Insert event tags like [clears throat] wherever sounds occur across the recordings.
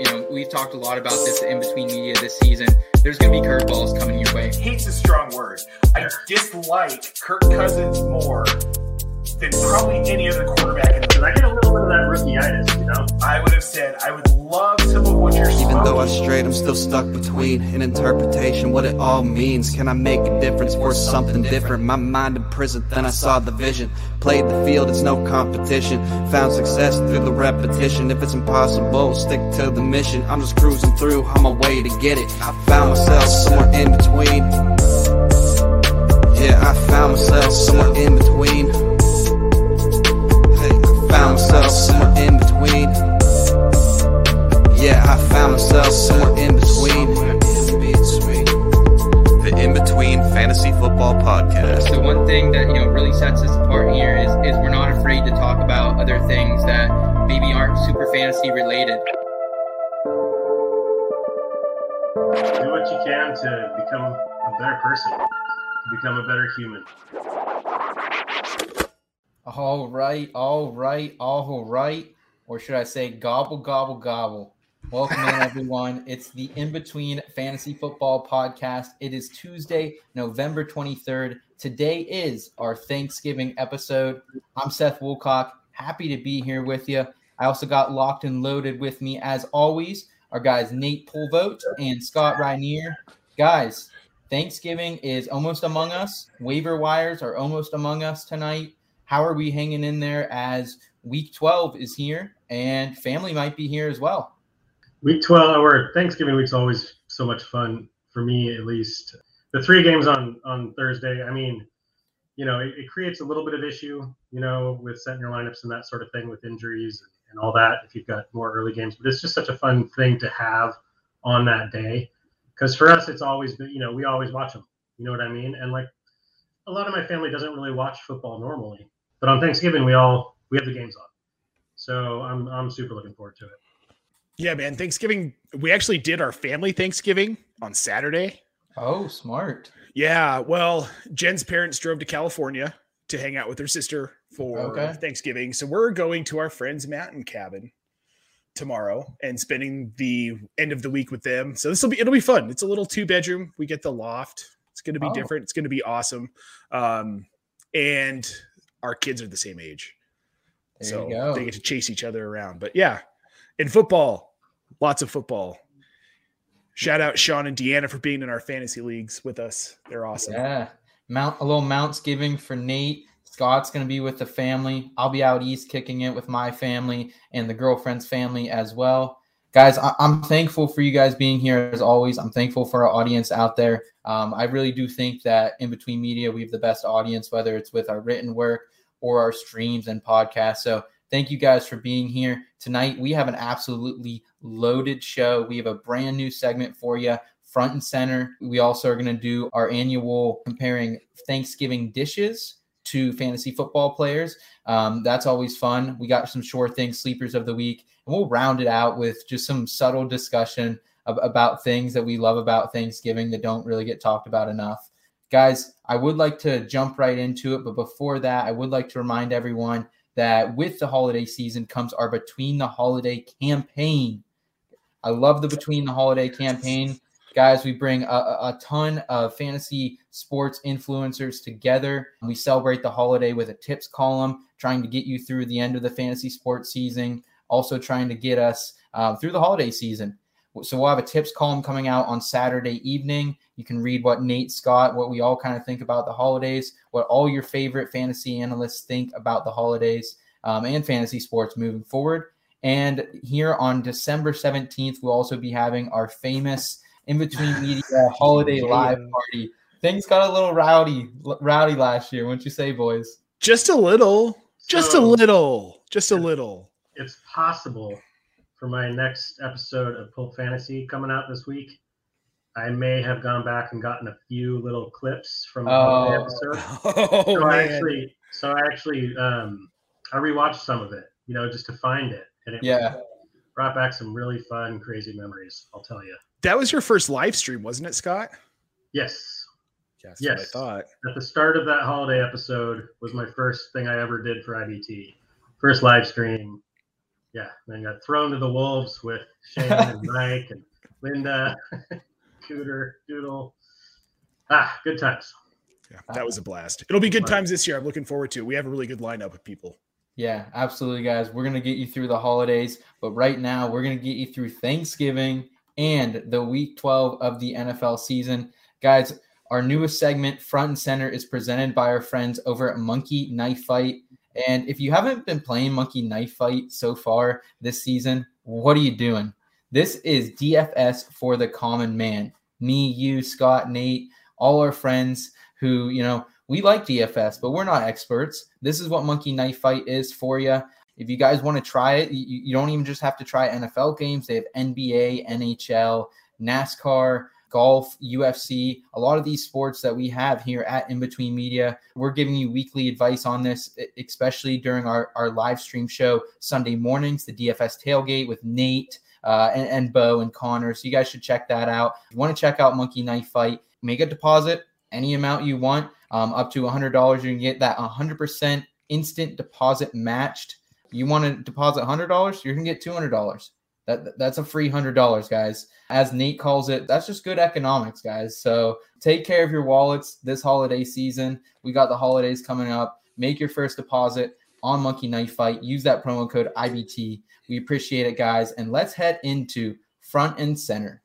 you know, we've talked a lot about this in between media this season. There's going to be curveballs coming your way. Hate's a strong word. I dislike Kirk Cousins more than probably any other quarterback in the Because I get a little bit of that rookie-itis, you know? I would have said I would love to of what you're Even though I smoking. strayed, I'm still stuck between an interpretation, what it all means. Can I make a difference for something different? My mind in prison, then I saw the vision. Played the field, it's no competition. Found success through the repetition. If it's impossible, stick to the mission. I'm just cruising through on my way to get it. I found myself somewhere in between. Yeah, I found myself somewhere in between. Hey, I found myself somewhere in between. Yeah, I found myself somewhere in between. The In Between Fantasy Football Podcast. So one thing that you know really sets us apart here is is we're not afraid to talk about other things that maybe aren't super fantasy related. Do what you can to become a better person, to become a better human. All right, all right, all right, or should I say gobble gobble gobble. Welcome in everyone. [laughs] It's the In Between Fantasy Football Podcast. It is Tuesday, November 23rd. Today is our Thanksgiving episode. I'm Seth Woolcock. Happy to be here with you. I also got locked and loaded with me as always. Our guys Nate Pulvote and Scott Rainier. Guys, Thanksgiving is almost among us. Waiver wires are almost among us tonight. How are we hanging in there as week 12 is here and family might be here as well? Week 12, or Thanksgiving week's always so much fun for me, at least. The three games on on Thursday, I mean, you know, it, it creates a little bit of issue, you know, with setting your lineups and that sort of thing with injuries and all that if you've got more early games. But it's just such a fun thing to have on that day. Because for us, it's always been, you know, we always watch them. You know what I mean? And like a lot of my family doesn't really watch football normally, but on Thanksgiving we all we have the games on. So I'm I'm super looking forward to it. Yeah, man. Thanksgiving. We actually did our family Thanksgiving on Saturday. Oh, smart. Yeah. Well, Jen's parents drove to California to hang out with her sister for Okay. Thanksgiving. So we're going to our friend's mountain cabin tomorrow and spending the end of the week with them. So this will be it'll be fun. It's a little two bedroom. We get the loft. It's going to be Oh. different. It's going to be awesome. Um, and our kids are the same age. There so you go. they get to chase each other around. But yeah, in football, lots of football. Shout out Sean and Deanna for being in our fantasy leagues with us. They're awesome. Yeah. Mount a little Mounts giving for Nate. Scott's going to be with the family. I'll be out east kicking it with my family and the girlfriend's family as well. Guys, I- I'm thankful for you guys being here as always. I'm thankful for our audience out there. Um, I really do think that in between media, we have the best audience, whether it's with our written work or our streams and podcasts. So thank you guys for being here tonight. We have an absolutely loaded show. We have a brand new segment for you front and center. We also are going to do our annual comparing Thanksgiving dishes to fantasy football players. Um, that's always fun. We got some sure things, sleepers of the week, and we'll round it out with just some subtle discussion about things that we love about Thanksgiving that don't really get talked about enough. Guys, I would like to jump right into it, but before that, I would like to remind everyone that with the holiday season comes our Between the Holiday campaign. I love the Between the Holiday campaign. Guys, we bring a, a ton of fantasy sports influencers together. We celebrate the holiday with a tips column, trying to get you through the end of the fantasy sports season, also trying to get us um, through the holiday season. So we'll have a tips column coming out on Saturday evening. You can read what Nate Scott, what we all kind of think about the holidays, what all your favorite fantasy analysts think about the holidays um, and fantasy sports moving forward. And here on December 17th, we'll also be having our famous in between [laughs] media holiday live party. Things got a little rowdy, rowdy last year. Wouldn't you say, boys? Just a little. Just a little. Just a little. it's possible for my next episode of Pulp Fantasy coming out this week. I may have gone back and gotten a few little clips from the holiday Oh. episode. [laughs] Oh So I actually, so I actually, um, I rewatched some of it, you know, just to find it, and it Yeah. brought back some really fun, crazy memories. I'll tell you. That was your first live stream, wasn't it, Scott? Yes, Yes. Yes. I thought. at the start of that holiday episode was my first thing I ever did for IBT. First live stream. Yeah, then got thrown to the wolves with Shane and [laughs] Mike and Linda, [laughs] Cooter, Doodle. Ah, good times. Yeah, that was a blast. It'll be good times this year. I'm looking forward to. it. We have a really good lineup of people. Yeah, absolutely, guys. We're gonna get you through the holidays, but right now we're gonna get you through Thanksgiving and the Week 12 of the NFL season, guys. Our newest segment, Front and Center, is presented by our friends over at Monkey Knife Fight. And if you haven't been playing Monkey Knife Fight so far this season, what are you doing? This is DFS for the common man. Me, you, Scott, Nate, all our friends who, you know, we like DFS, but we're not experts. This is what Monkey Knife Fight is for you. If you guys want to try it, you, you don't even just have to try NFL games. They have NBA, NHL, NASCAR, golf, UFC, a lot of these sports that we have here at In Between Media. We're giving you weekly advice on this, especially during our, our live stream show Sunday mornings, the DFS tailgate with Nate uh, and, and Bo and Connor. So you guys should check that out. If you want to check out Monkey Knife Fight, make a deposit, any amount you want, um, up to $100. You can get that 100% instant deposit matched. You want to deposit $100, you're going to get $200. That, that's a free hundred dollars, guys. As Nate calls it, that's just good economics, guys. So take care of your wallets this holiday season. We got the holidays coming up. Make your first deposit on Monkey Knife Fight. Use that promo code IBT. We appreciate it, guys. And let's head into front and center.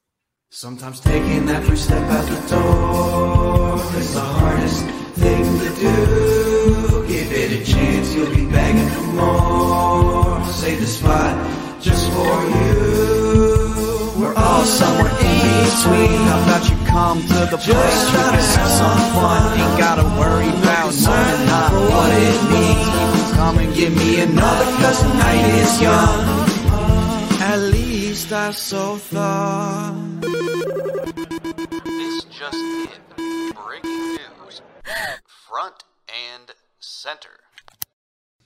Sometimes taking that first step out the door is the hardest thing to do. Give it a chance, you'll be begging for more. Save the spot just for you. We're all somewhere in between. How about you come to the place where you have some fun? Ain't gotta worry about knowing not what it means. You can come and give me another cause the night is young. At least I so thought. This just in. Breaking news. Front and center.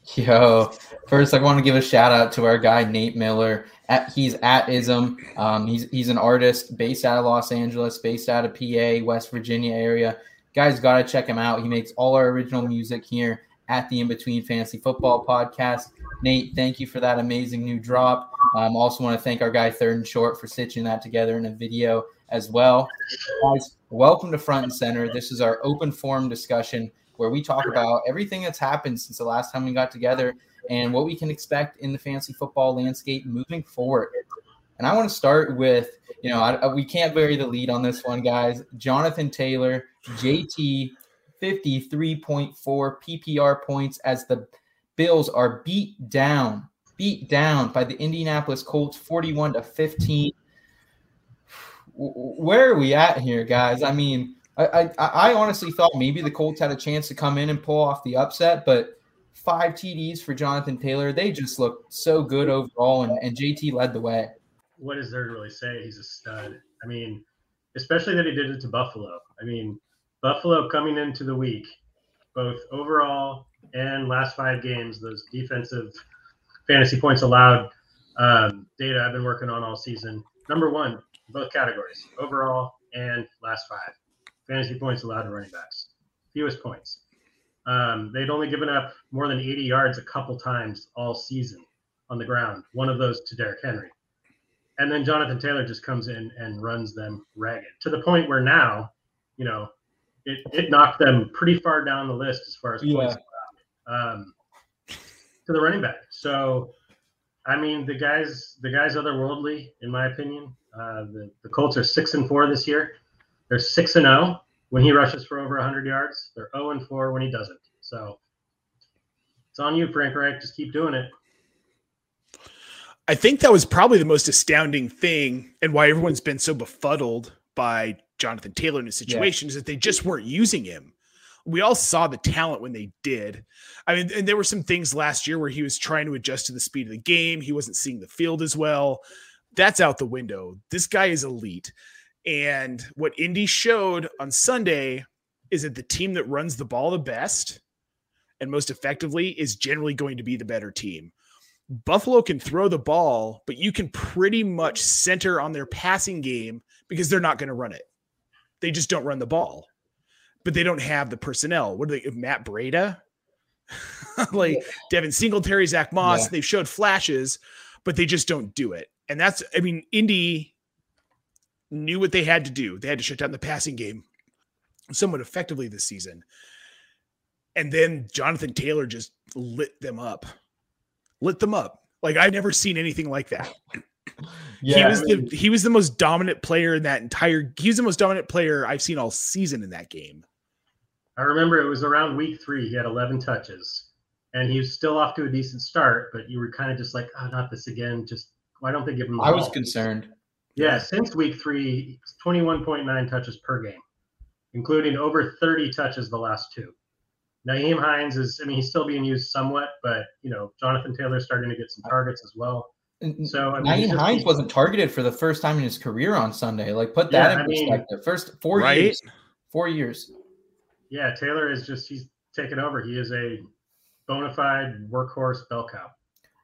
[laughs] Yo, first I want to give a shout out to our guy Nate Miller. At, he's at Ism. Um, he's he's an artist based out of Los Angeles, based out of PA, West Virginia area. Guys, gotta check him out. He makes all our original music here at the In Between Fantasy Football Podcast. Nate, thank you for that amazing new drop. Um, also want to thank our guy Third and Short for stitching that together in a video as well. Guys, welcome to Front and Center. This is our open forum discussion where we talk about everything that's happened since the last time we got together and what we can expect in the fantasy football landscape moving forward. And I want to start with, you know, I, we can't bury the lead on this one, guys. Jonathan Taylor, JT, 53.4 PPR points as the Bills are beat down, beat down by the Indianapolis Colts 41 to 15. Where are we at here, guys? I mean, I, I, I honestly thought maybe the Colts had a chance to come in and pull off the upset, but five TDs for Jonathan Taylor. They just looked so good overall, and, and JT led the way. What is there to really say? He's a stud. I mean, especially that he did it to Buffalo. I mean, Buffalo coming into the week, both overall and last five games, those defensive fantasy points allowed um, data I've been working on all season. Number one, both categories, overall and last five fantasy points allowed to running backs, fewest points. Um, they'd only given up more than 80 yards a couple times all season on the ground, one of those to Derrick Henry. And then Jonathan Taylor just comes in and runs them ragged to the point where now, you know, it, it knocked them pretty far down the list as far as yeah. points um, to the running back. So, I mean, the guys, the guys otherworldly, in my opinion. Uh, the, the Colts are six and four this year. They're six and zero when he rushes for over 100 yards. They're zero and four when he doesn't. So it's on you, Frank Reich. Just keep doing it. I think that was probably the most astounding thing, and why everyone's been so befuddled by Jonathan Taylor in his situation yeah. is that they just weren't using him. We all saw the talent when they did. I mean, and there were some things last year where he was trying to adjust to the speed of the game. He wasn't seeing the field as well. That's out the window. This guy is elite. And what Indy showed on Sunday is that the team that runs the ball the best and most effectively is generally going to be the better team. Buffalo can throw the ball, but you can pretty much center on their passing game because they're not going to run it. They just don't run the ball, but they don't have the personnel. What are they? Matt Breida, [laughs] like Devin Singletary, Zach Moss. Yeah. They've showed flashes, but they just don't do it. And that's, I mean, Indy knew what they had to do. They had to shut down the passing game somewhat effectively this season. And then Jonathan Taylor just lit them up, lit them up. Like I've never seen anything like that. Yeah, he was I mean- the he was the most dominant player in that entire. He was the most dominant player I've seen all season in that game. I remember it was around week three. He had 11 touches, and he was still off to a decent start. But you were kind of just like, oh, not this again. Just why don't they give him? The I was concerned. Yeah, since week three, 21.9 touches per game, including over 30 touches the last two. Nyheim Hines is, I mean, he's still being used somewhat, but you know, Jonathan Taylor's starting to get some targets as well. So I mean, Nyheim just- Hines wasn't targeted for the first time in his career on Sunday. Like, put that Yeah, in I mean- perspective. First four Right? years. Four years. Yeah, Taylor is just he's taken over. He is a bona fide workhorse bell cow.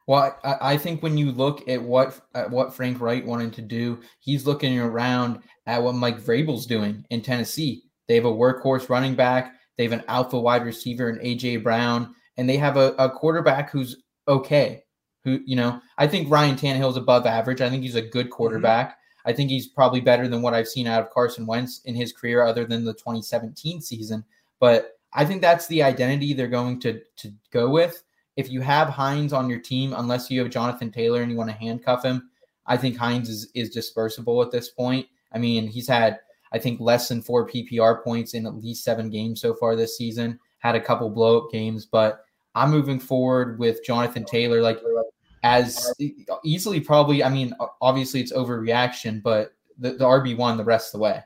Well, I, I think when you look at what at what Frank Reich wanted to do, he's looking around at what Mike Vrabel's doing in Tennessee. They have a workhorse running back. They have an alpha wide receiver in AJ Brown, and they have a, a quarterback who's okay. Who you know, I think Ryan Tannehill's above average. I think he's a good mm-hmm. quarterback. I think he's probably better than what I've seen out of Carson Wentz in his career, other than the 2017 season. But I think that's the identity they're going to to go with if you have Hines on your team, unless you have Jonathan Taylor and you want to handcuff him, I think Hines is, is dispersible at this point. I mean, he's had, I think, less than four PPR points in at least seven games so far this season, had a couple blow up games, but I'm moving forward with Jonathan Taylor, like as easily probably, I mean, obviously it's overreaction, but the, the RB1 the rest of the way.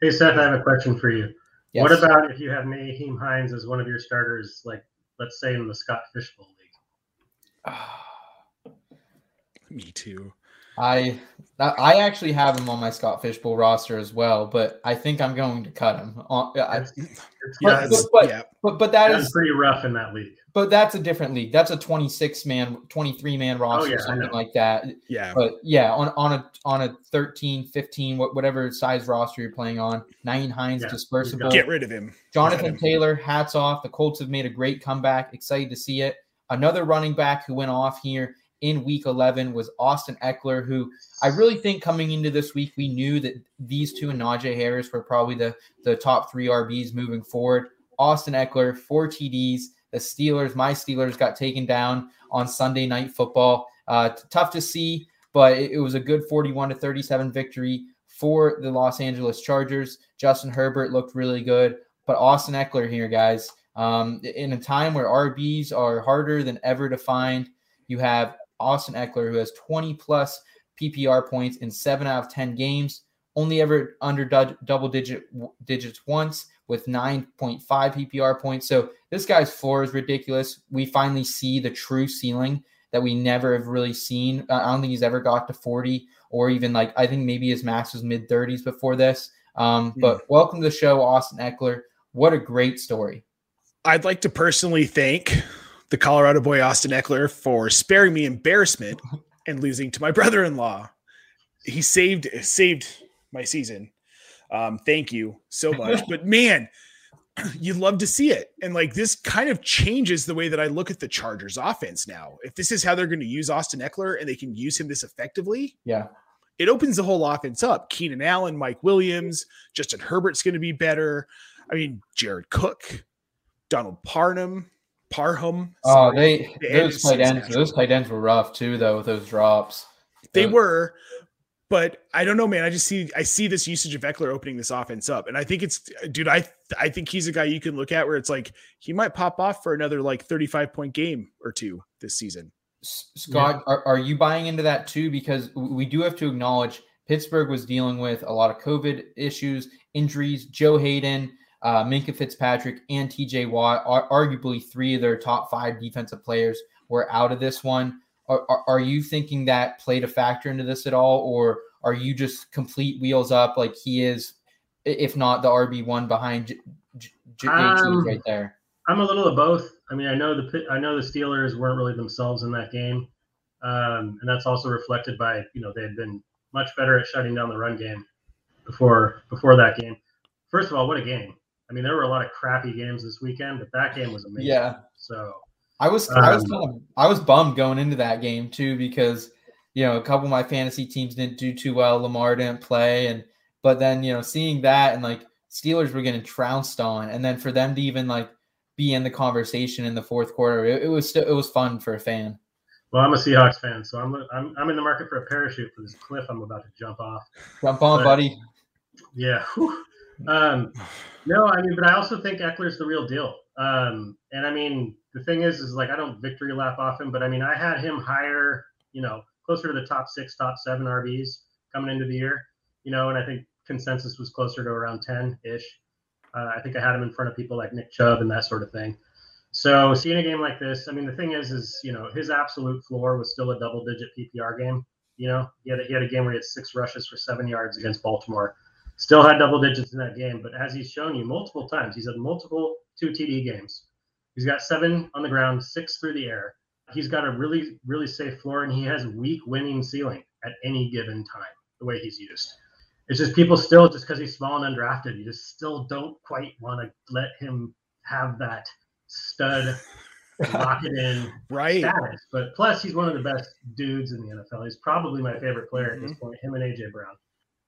Hey Seth, I have a question for you. Yes. What about if you have Nyheim Hines as one of your starters, like let's say in the Scott Fishbowl League? [sighs] Me too. I I actually have him on my Scott Fishbowl roster as well, but I think I'm going to cut him. Uh, I- It's, it's, But- yeah, but- but- yeah. But but that that's is pretty rough in that league. but that's a different league. That's a 26 man, 23 man roster, Oh, yeah, something like that. Yeah. But yeah, on on a on a 13, 15, whatever size roster you're playing on, Nyheim Hines Yeah, dispersible. Get rid of him. Jonathan him. Taylor, hats off. The Colts have made a great comeback. Excited to see it. Another running back who went off here in week 11 was Austin Ekeler, who I really think coming into this week, we knew that these two and Najee Harris were probably the, the top three RBs moving forward. Austin Ekeler, four TDs. The Steelers, my Steelers, got taken down on Sunday Night Football. Uh, tough to see, but it, it was a good 41 to 37 victory for the Los Angeles Chargers. Justin Herbert looked really good, but Austin Ekeler here, guys. Um, in a time where RBs are harder than ever to find, you have Austin Ekeler who has 20 plus PPR points in seven out of 10 games, only ever under dou- double digit digits once with 9.5 PPR points. So this guy's floor is ridiculous. We finally see the true ceiling that we never have really seen. I don't think he's ever got to 40 or even like I think maybe his max was mid 30s before this. Um, but welcome to the show, Austin Ekeler. What a great story. I'd like to personally thank the Colorado boy Austin Ekeler for sparing me embarrassment [laughs] and losing to my brother-in-law. He saved saved my season. Um, thank you so much. [laughs] But man, you love to see it. And like this kind of changes the way that I look at the Chargers offense now. If this is how they're going to use Austin Ekeler and they can use him this effectively, Yeah. it opens the whole offense up. Keenan Allen, Mike Williams, Justin Herbert's going to be better. I mean, Jared Cook, Donald Parham, Parham. Oh, sorry. they The those is tight ends, those tight ends were rough too, though, with those drops. they Uh, were, but I don't know, man. I just see I see this usage of Ekeler opening this offense up, and I think it's, dude. I I think he's a guy you can look at where it's like he might pop off for another like thirty five point game or two this season. S- Scott, are, are you buying into that too? Because we do have to acknowledge Pittsburgh was dealing with a lot of COVID issues, injuries. Joe Haden, uh, Minkah Fitzpatrick, and TJ Watt, are arguably three of their top five defensive players, were out of this one. Are, are, are you thinking that played a factor into this at all, or are you just complete wheels up like he is, if not the RB one behind J- J- J- Um, right there? I'm a little of both. I mean, I know the I know the Steelers weren't really themselves in that game, um, and that's also reflected by you know they had been much better at shutting down the run game before before that game. First of all, what a game! I mean, there were a lot of crappy games this weekend, but that game was amazing. Yeah. So, I was I was Um, kind of I was bummed going into that game too because you know a couple of my fantasy teams didn't do too well. Lamar didn't play, and but then you know seeing that and like Steelers were getting trounced on, and then for them to even like be in the conversation in the fourth quarter, it, it was still, it was fun for a fan. Well, I'm a Seahawks fan, so I'm I'm I'm in the market for a parachute for this cliff I'm about to jump off. Jump on, But- buddy. Yeah. [laughs] whew. Um, [sighs] no, I mean, but I also think Ekeler's the real deal. Um, and I mean, the thing is, is like I don't victory lap off him, but I mean, I had him higher, you know, closer to the top six, top seven RBs coming into the year, you know, and I think consensus was closer to around ten ish. Uh, I think I had him in front of people like Nick Chubb and that sort of thing. So seeing a game like this, I mean, the thing is, is you know, his absolute floor was still a double-digit PPR game. You know, he had a, he had a game where he had six rushes for seven yards against Baltimore. Still had double digits in that game, but as he's shown you multiple times, he's had multiple two TD games. He's got seven on the ground, six through the air. He's got a really, really safe floor, and he has weak winning ceiling at any given time. The way he's used, it's just people still just because he's small and undrafted, you just still don't quite want to let him have that stud [laughs] lock it in Right. status. But plus, he's one of the best dudes in the NFL. He's probably my favorite player at this mm-hmm. point. Him and AJ Brown.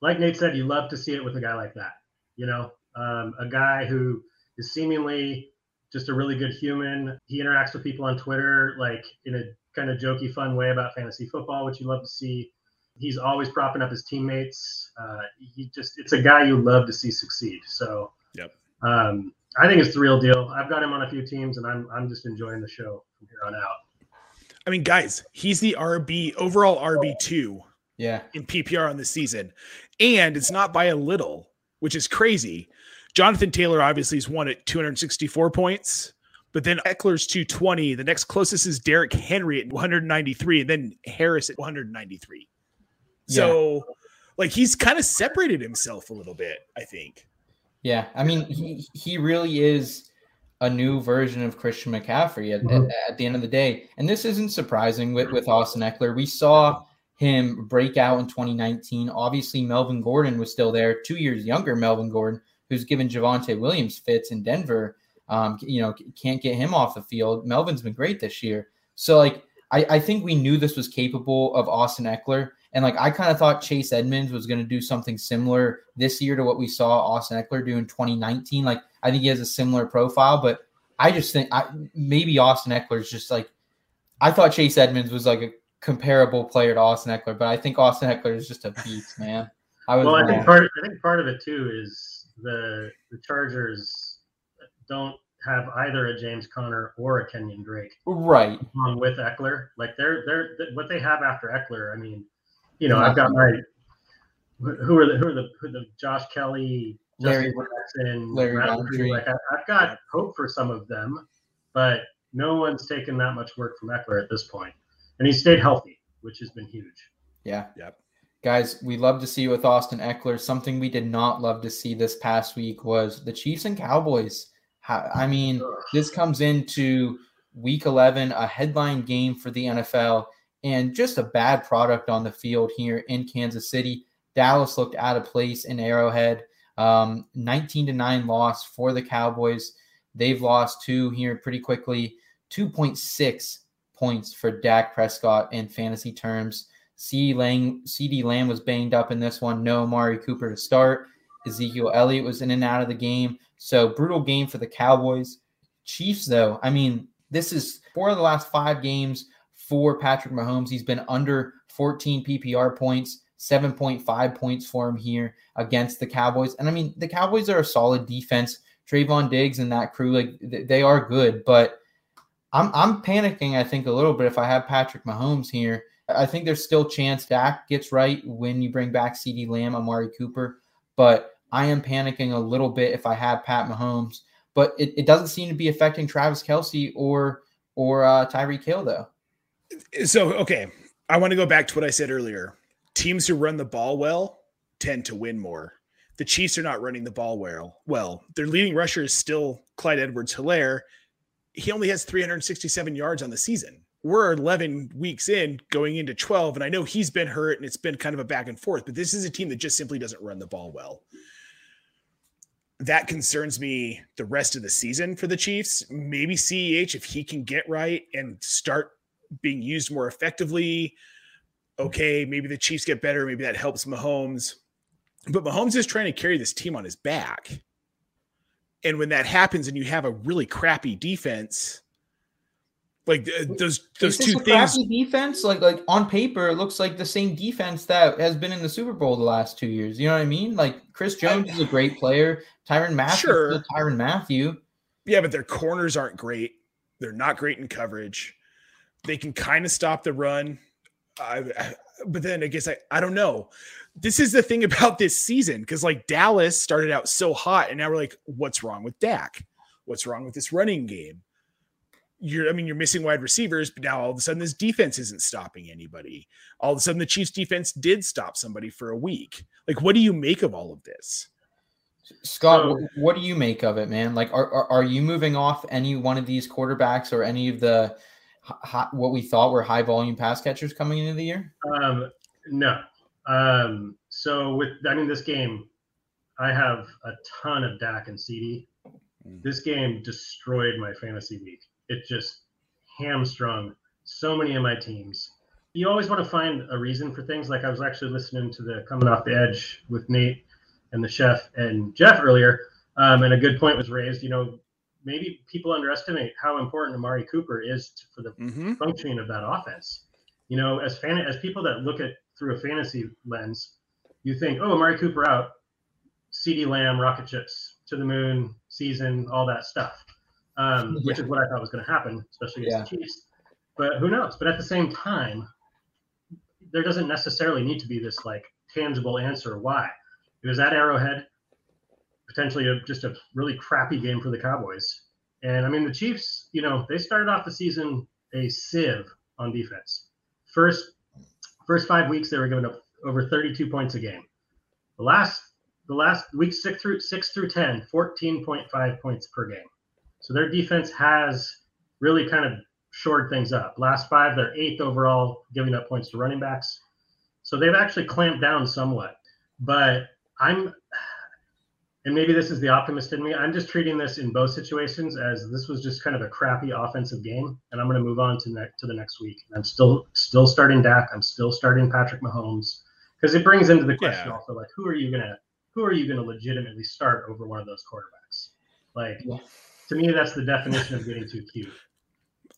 Like Nate said, you love to see it with a guy like that. You know, um, a guy who is seemingly just a really good human. He interacts with people on Twitter like in a kind of jokey, fun way about fantasy football, which you love to see. He's always propping up his teammates. Uh, he just it's a guy you love to see succeed. So Yep. um, I think it's the real deal. I've got him on a few teams, and I'm I'm just enjoying the show from here on out. I mean, guys, he's the RB overall RB two Yeah, in PPR on the season, and it's not by a little, which is crazy. Jonathan Taylor obviously has won at 264 points, but then Ekeler's 220. The next closest is Derrick Henry at 193, and then Harris at 193. So, like, he's kind of separated himself a little bit, I think. yeah. I mean, he he really is a new version of Christian McCaffrey at, Mhm. at, at the end of the day, and this isn't surprising with with Austin Ekeler. We saw him break out in 2019. Obviously, Melvin Gordon was still there, two years younger Melvin Gordon, who's given Javonte Williams fits in Denver. Um, you know, can't get him off the field. Melvin's been great this year. So, like, I, I think we knew this was capable of Austin Ekeler. And, like, I kind of thought Chase Edmonds was going to do something similar this year to what we saw Austin Ekeler do in 2019. Like, I think he has a similar profile, but I just think I, maybe Austin Ekeler is just like, I thought Chase Edmonds was like a comparable player to Austin Ekeler, but I think Austin Ekeler is just a beast, man. I was Well, I think part I think part of it too is the the Chargers don't have either a James Conner or a Kenyon Drake right. along with Ekeler. Like they're they're what they have after Ekeler. I mean, you know, I've got my who are the who are the who are the Josh Kelley, Larry- Jackson, Larry. Rountree. Like I, I've got hope for some of them, but no one's taken that much work from Ekeler at this point, and he stayed healthy, which has been huge. Yeah. Yep. Guys, we love to see it with Austin Ekeler. Something we did not love to see this past week was the Chiefs and Cowboys. I mean, this comes into week 11, a headline game for the NFL, and just a bad product on the field here in Kansas City. Dallas looked out of place in Arrowhead. Um, 19 to 9 loss for the Cowboys. They've lost two here pretty quickly. 2.6 points for Dak Prescott in fantasy terms. CD Lang, CD Lamb was banged up in this one. No Amari Cooper to start. Ezekiel Elliott was in and out of the game. So brutal game for the Cowboys. Chiefs, though, I mean, this is four of the last five games for Patrick Mahomes. He's been under 14 PPR points, 7.5 points for him here against the Cowboys. And I mean, the Cowboys are a solid defense. Trevon Diggs and that crew, like they are good, but I'm I'm panicking. I think a little bit if I have Patrick Mahomes here. I think there's still chance Dak gets right when you bring back C.D. Lamb, Amari Cooper, but I am panicking a little bit if I have Pat Mahomes. But it, it doesn't seem to be affecting Travis Kelce or or uh, Tyreek Hill though. So, okay, I want to go back to what I said earlier. Teams who run the ball well tend to win more. The Chiefs are not running the ball well. Well, their leading rusher is still Clyde Edwards Helaire. He only has 367 yards on the season. We're 11 weeks in, going into 12, and I know he's been hurt and it's been kind of a back and forth, but this is a team that just simply doesn't run the ball well. that concerns me the rest of the season for the Chiefs. Maybe CEH, if he can get right and start being used more effectively, okay, maybe the Chiefs get better. Maybe that helps Mahomes. But Mahomes is trying to carry this team on his back. And when that happens and you have a really crappy defense, like uh, those those two things crappy defense? Like like on paper it looks like the same defense that has been in the super bowl the last two years. You know what i mean? Like chris jones I, is a [sighs] great player. Tyrann mathieu sure. tyrann mathieu yeah but their corners aren't great. They're not great in coverage. They can kind of stop the run. I, I, but then i guess I, I don't know this is the thing [laughs] about this season because like dallas started out so hot and now we're like what's wrong with dak what's wrong with this running game you're I mean you're missing wide receivers, but now all of a sudden this defense isn't stopping anybody. All of a sudden the Chiefs defense did stop somebody for a week. Like what do you make of all of this? Scott, so, what do you make of it, man? Like are, are, are you moving off any one of these quarterbacks or any of the high, what we thought were high volume pass catchers coming into the year? Um no. Um so with I mean this game I have a ton of Dak and CD. Mm. This game destroyed my fantasy week it just hamstrung so many of my teams. You always want to find a reason for things. Like I was actually listening to the coming off the edge with Nate and the chef and Jeff earlier, um, and a good point was raised. You know, maybe people underestimate how important Amari Cooper is to, for the mm-hmm. functioning of that offense. You know, as fan as people that look at through a fantasy lens, you think, oh, Amari Cooper out, CD Lamb, rocket ships to the moon, season, all that stuff um, [laughs] which is what I thought was going to happen, especially against yeah. the Chiefs. But who knows? But at the same time, there doesn't necessarily need to be this like tangible answer why. It was at Arrowhead, potentially a, just a really crappy game for the Cowboys. And I mean, the Chiefs, you know, they started off the season a sieve on defense. First, first five weeks they were giving up over 32 points a game. The last, the last week six through six through 10, 14.5 points per game. So their defense has really kind of shored things up. Last five, they're eighth overall, giving up points to running backs. So they've actually clamped down somewhat. But I'm, and maybe this is the optimist in me, I'm just treating this in both situations as this was just kind of a crappy offensive game. And I'm going to move on to, ne- to the next week. I'm still still starting Dak. I'm still starting Patrick Mahomes because it brings into the question yeah. also like who are you gonna who are you gonna legitimately start over one of those quarterbacks? Like yeah to me, that's the definition of getting too cute.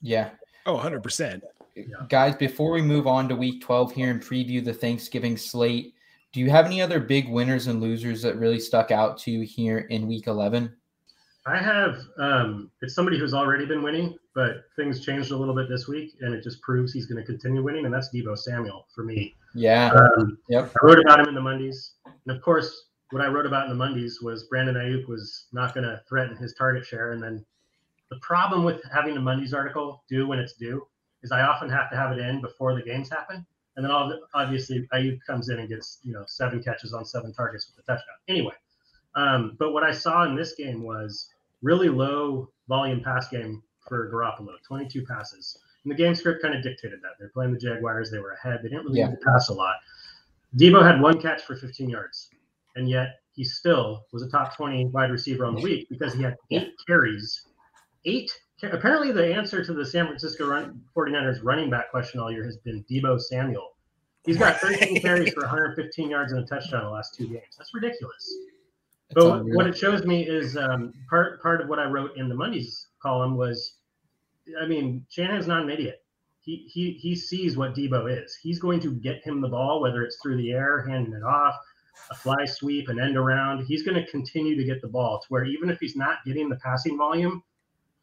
Yeah. Oh, 100%. Guys, before we move on to week 12 here and preview the Thanksgiving slate, do you have any other big winners and losers that really stuck out to you here in week 11? I have, um, it's somebody who's already been winning, but things changed a little bit this week, and it just proves he's going to continue winning, and that's Deebo Samuel for me. Yeah. Um, yep. I wrote about him in the Mondays. And of course, what I wrote about in the Mondays was Brandon Aiyuk was not going to threaten his target share. And then the problem with having the Mondays article due when it's due is I often have to have it in before the games happen. And then obviously Aiyuk comes in and gets, you know, seven catches on seven targets with a touchdown. Anyway, um, but what I saw in this game was really low volume pass game for Garoppolo, 22 passes. And the game script kind of dictated that. They're playing the Jaguars. They were ahead. They didn't really yeah. need to pass a lot. Deebo had one catch for 15 yards and yet he still was a top 20 wide receiver on the week because he had eight carries. Eight. Apparently, the answer to the San Francisco run, 49ers running back question all year has been Deebo Samuel. He's got 13 carries for 115 yards and a touchdown in the last two games. That's ridiculous. but what it shows me is um, part part of what I wrote in the Mondays column was, I mean, Shanahan's not an idiot. He, he, he sees what Deebo is. He's going to get him the ball, whether it's through the air, handing it off, a fly sweep, an end around. He's going to continue to get the ball to where even if he's not getting the passing volume,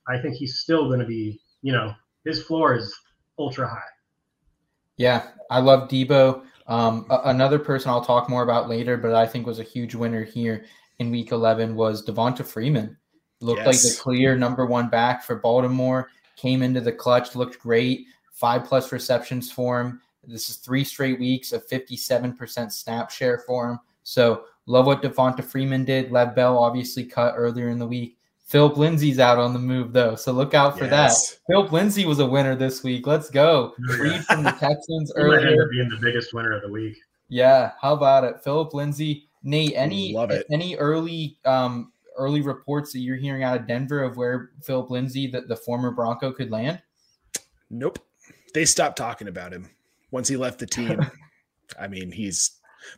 I think he's still going to be, you know, his floor is ultra high. Yeah, I love Deebo. Um, a- another person I'll talk more about later, but I think was a huge winner here in Week 11 was Devonta Freeman. Looked yes. like the clear number one back for Baltimore. Came into the clutch, looked great. Five plus receptions for him. This is three straight weeks of 57% snap share for him. So love what Devonta Freeman did. Le'Veon Bell obviously cut earlier in the week. Philip Lindsay's out on the move though, so look out for yes. that. Philip Lindsay was a winner this week. Let's go. Freed from the Texans [laughs] earlier. Might end up being the biggest winner of the week. Yeah, how about it, Philip Lindsay? Nate, any any early um, early reports that you're hearing out of Denver of where Philip Lindsay, the, the former Bronco, could land? Nope. They stopped talking about him once he left the team. [laughs] I mean, he's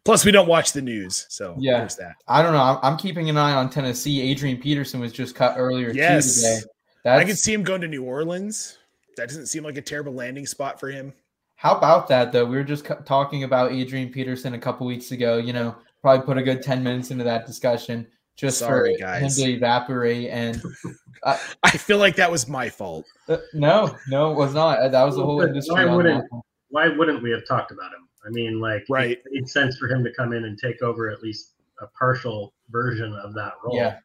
plus we don't watch the news, so Yeah. there's that. I don't know. I'm, I'm keeping an eye on Tennessee. Adrian Peterson was just cut earlier Yes. too today. I That's, could see him going to New Orleans. That doesn't seem like a terrible landing spot for him. How about that though? We were just cu- talking about Adrian Peterson a couple weeks ago. You know, probably put a good ten minutes into that discussion just Sorry, for guys. him to evaporate. And [laughs] I feel like that was my fault. uh, no, no, it was not. That was the whole But industry. why wouldn't- Why wouldn't we have talked about him? I mean, like, Right. it made sense for him to come in and take over at least a partial version of that role. Yeah.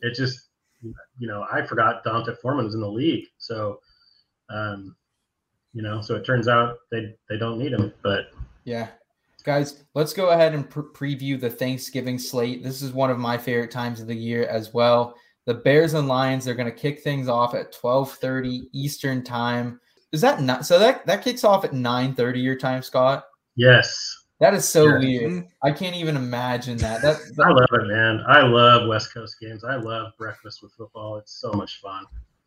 It just, you know, I forgot D'Onta Foreman was in the league. So, um, you know, so it turns out they, they don't need him. But Yeah. Guys, let's go ahead and pre- preview the Thanksgiving slate. This is one of my favorite times of the year as well. The Bears and Lions they're going to kick things off at 12:30 Eastern Time. Is that not so that that kicks off at 9:30 your time, Scott? Yes, That is so weird. I can't even imagine that. That, I love it, man. I love West Coast games. I love breakfast with football. It's so much fun.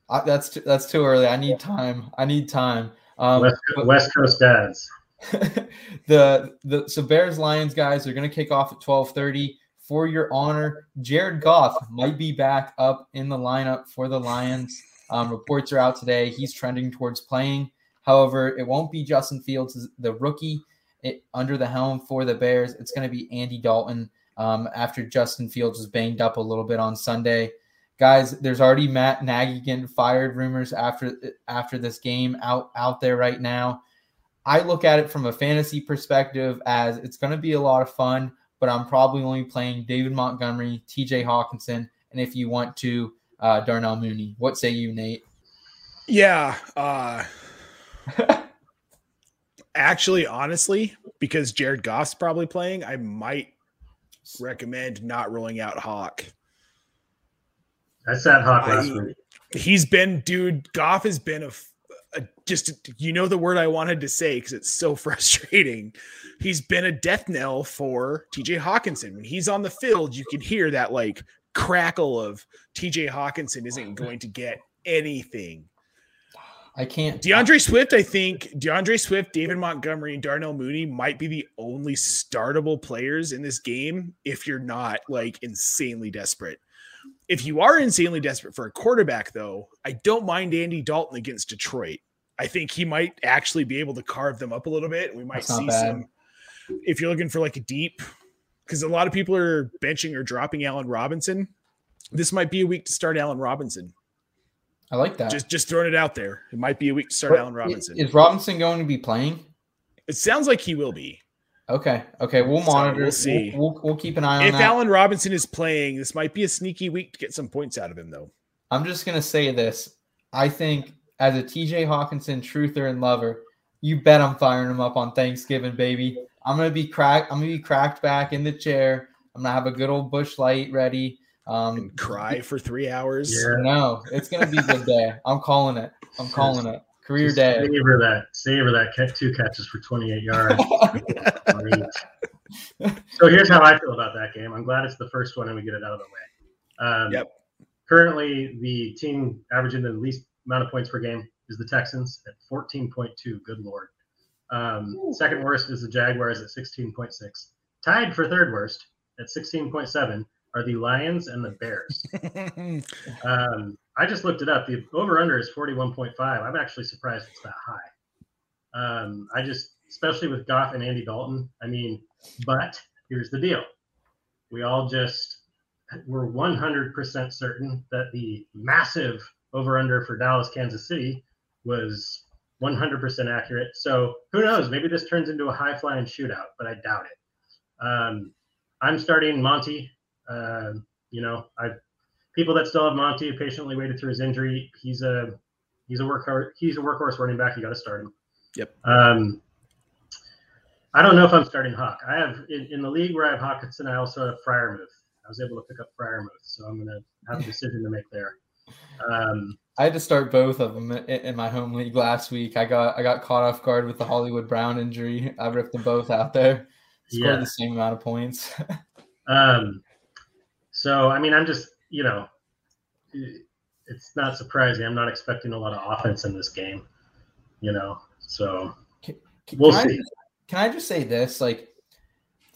I- that's too, that's too early. I need time. I need time. Um, West, but- West Coast dads. [laughs] the the so Bears Lions guys are going to kick off at 12:30. For your honor, Jared Goff might be back up in the lineup for the Lions. Um, reports are out today. He's trending towards playing. However, it won't be Justin Fields, the rookie, it, under the helm for the Bears. It's going to be Andy Dalton um, after Justin Fields was banged up a little bit on Sunday. Guys, there's already Matt Nagy getting fired rumors after after this game out out there right now. I look at it from a fantasy perspective as it's going to be a lot of fun, but I'm probably only playing David Montgomery, TJ Hockenson, and if you want to, uh, Darnell Mooney. What say you, Nate? Yeah. Uh [laughs] actually, honestly, because Jared Goff's probably playing, I might recommend not rolling out Hawk. I sat hot last week. He's been, dude, Goff has been a just, you know, the word I wanted to say because it's so [laughs] frustrating. He's been a death knell for TJ Hockenson. When he's on the field, you can hear that like crackle of TJ Hockenson isn't going to get anything. I can't. D'Andre Swift, I think D'Andre Swift, David Montgomery, and Darnell Mooney might be the only startable players in this game if you're not like insanely desperate. If you are insanely desperate for a quarterback, though, I don't mind Andy Dalton against Detroit. I think he might actually be able to carve them up a little bit. We might That's see some if you're looking for like a deep because a lot of people are benching or dropping Allen Robinson. This might be a week to start Allen Robinson. I like that. Just just throwing it out there. It might be a week to start But Allen Robinson. Is Robinson going to be playing? It sounds like he will be. Okay. Okay. We'll So, monitor. we'll We'll see. We'll, we'll, keep an eye on it. If that. Allen Robinson is playing, this might be a sneaky week to get some points out of him, though. I'm just gonna say this. I think as a TJ Hockenson truther and lover, you bet I'm firing him up on Thanksgiving, baby. I'm gonna be cracked. I'm gonna be cracked back in the chair. I'm gonna have a good old Busch Light ready. Um, And cry for three hours. Yeah. No, it's gonna be a good day. I'm calling it. I'm calling it. Career Just day. Savor that. Savor that catch two catches for 28 yards. [laughs] So here's how I feel about that game. I'm glad it's the first one and we get it out of the way. Um, Yep. Currently, the team averaging the least amount of points per game is the Texans at 14.2. Good lord. Um, second worst is the Jaguars at 16.6. Tied for third worst at 16.7 are the Lions and the Bears. [laughs] Um, I just looked it up. The over under is 41.5. I'm actually surprised it's that high. Um, I just, especially with Goff and Andy Dalton, I mean, but here's the deal. We all just were 100% certain that the massive over under for Dallas, Kansas City was 100% accurate. So who knows? Maybe this turns into a high flying shootout, but I doubt it. Um, I'm starting Monty. Uh, you know, I people that still have Monty have patiently waited through his injury. He's a he's a workhorse. He's a workhorse running back. You got to start him. Yep. Um, I don't know if I'm starting Hawk. I have in, in the league where I have Hockenson. I also have Freiermuth. I was able to pick up Freiermuth, so I'm gonna have a decision to make there. Um, I had to start both of them in, in my home league last week. I got I got caught off guard with the Hollywood Brown injury. I ripped them both out there. Scored Yeah. the same amount of points. [laughs] Um, so I mean, I'm just you know, it's not surprising. I'm not expecting a lot of offense in this game. You know, so Can, We'll can I see. just- can I just say this? Like,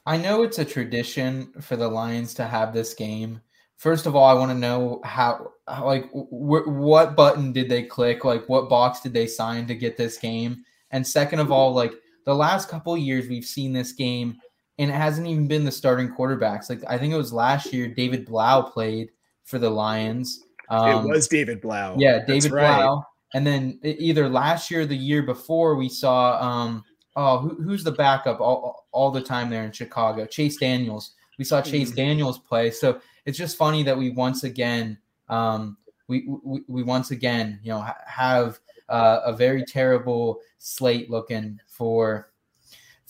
I know it's a tradition for the Lions to have this game. First of all, I want to know how, how like, wh- what button did they click? Like, what box did they sign to get this game? And second of all, like, the last couple of years we've seen this game, and it hasn't even been the starting quarterbacks. Like, I think it was last year David Blough played for the Lions. Um, it was David Blough. yeah, That's David right. Blough. And then either last year or the year before, we saw um oh who, who's the backup all, all the time there in Chicago? Chase Daniels. We saw Chase Mm-hmm. Daniels play. So it's just funny that we once again um we we, we once again you know ha- have uh, a very terrible slate looking for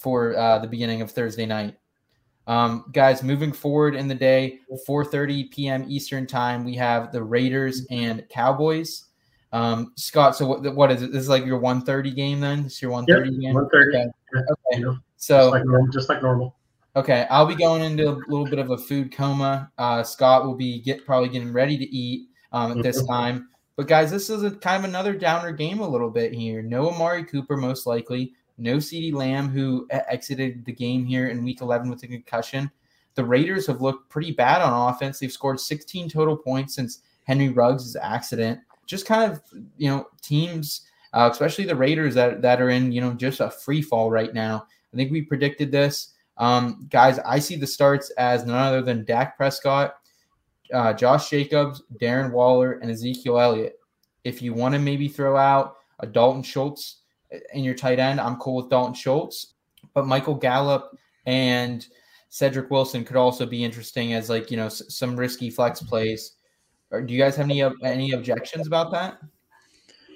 for uh, the beginning of Thursday night. Um, guys, moving forward in the day, 4:30 p.m. Eastern time, we have the Raiders and Cowboys. Um, Scott, so what, what is it? This is like your 1:30 game then? This is your 1:30 game? 1:30. Okay. Yeah, Okay. know, So just like normal. Just like normal. Okay, I'll be going into a little bit of a food coma. Uh, Scott will be get probably getting ready to eat um, at this Mhm. time. But guys, this is a kind of another downer game a little bit here. No Amari Cooper, most likely. No CeeDee Lamb, who exited the game here in Week 11 with a concussion. The Raiders have looked pretty bad on offense. They've scored 16 total points since Henry Ruggs' accident. Just kind of, you know, teams, uh, especially the Raiders that that are in, you know, just a free fall right now. I think we predicted this. Um, guys, I see the starts as none other than Dak Prescott, uh, Josh Jacobs, Darren Waller, and Ezekiel Elliott. If you want to maybe throw out a Dalton Schultz in your tight end, I'm cool with Dalton Schultz. But Michael Gallup and Cedric Wilson could also be interesting as like you know s- some risky flex plays. Or do you guys have any any objections about that?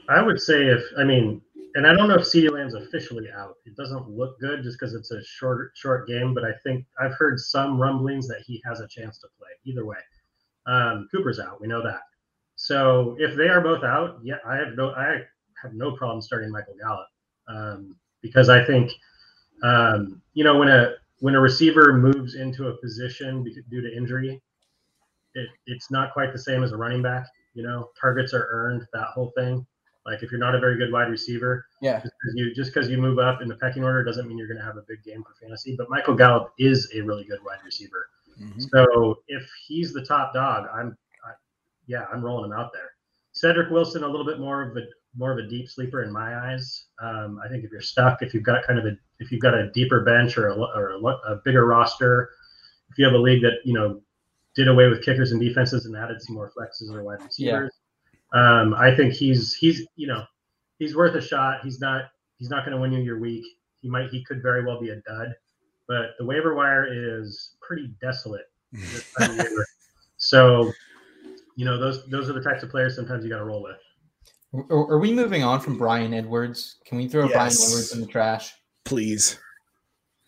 I would say if I mean, and I don't know if CeeDee Lamb's officially out. It doesn't look good just because it's a short short game, but I think I've heard some rumblings that he has a chance to play. Either way, um, Cooper's out. We know that. So if they are both out, yeah, I have no I have no problem starting Michael Gallup um, because I think um, you know when a when a receiver moves into a position due to injury, it, it's not quite the same as a running back. You know, targets are earned. That whole thing. Like if you're not a very good wide receiver, Yeah, just because you just because you move up in the pecking order doesn't mean you're going to have a big game for fantasy. But Michael Gallup is a really good wide receiver. Mm-hmm. So if he's the top dog, I'm, I, yeah, I'm rolling him out there. Cedric Wilson, a little bit more of a more of a deep sleeper in my eyes. Um, I think if you're stuck, if you've got kind of a if you've got a deeper bench or a or a, a bigger roster, if you have a league that you know did away with kickers and defenses and added some more flexes or wide receivers, um, I think he's he's you know he's worth a shot. He's not he's not going to win you your week. He might he could very well be a dud, but the waiver wire is pretty desolate this time of [laughs] year. So, you know, those those are the types of players sometimes you got to roll with. Are, are we moving on from Bryan Edwards? Can we throw Bryan Edwards in the trash? Please.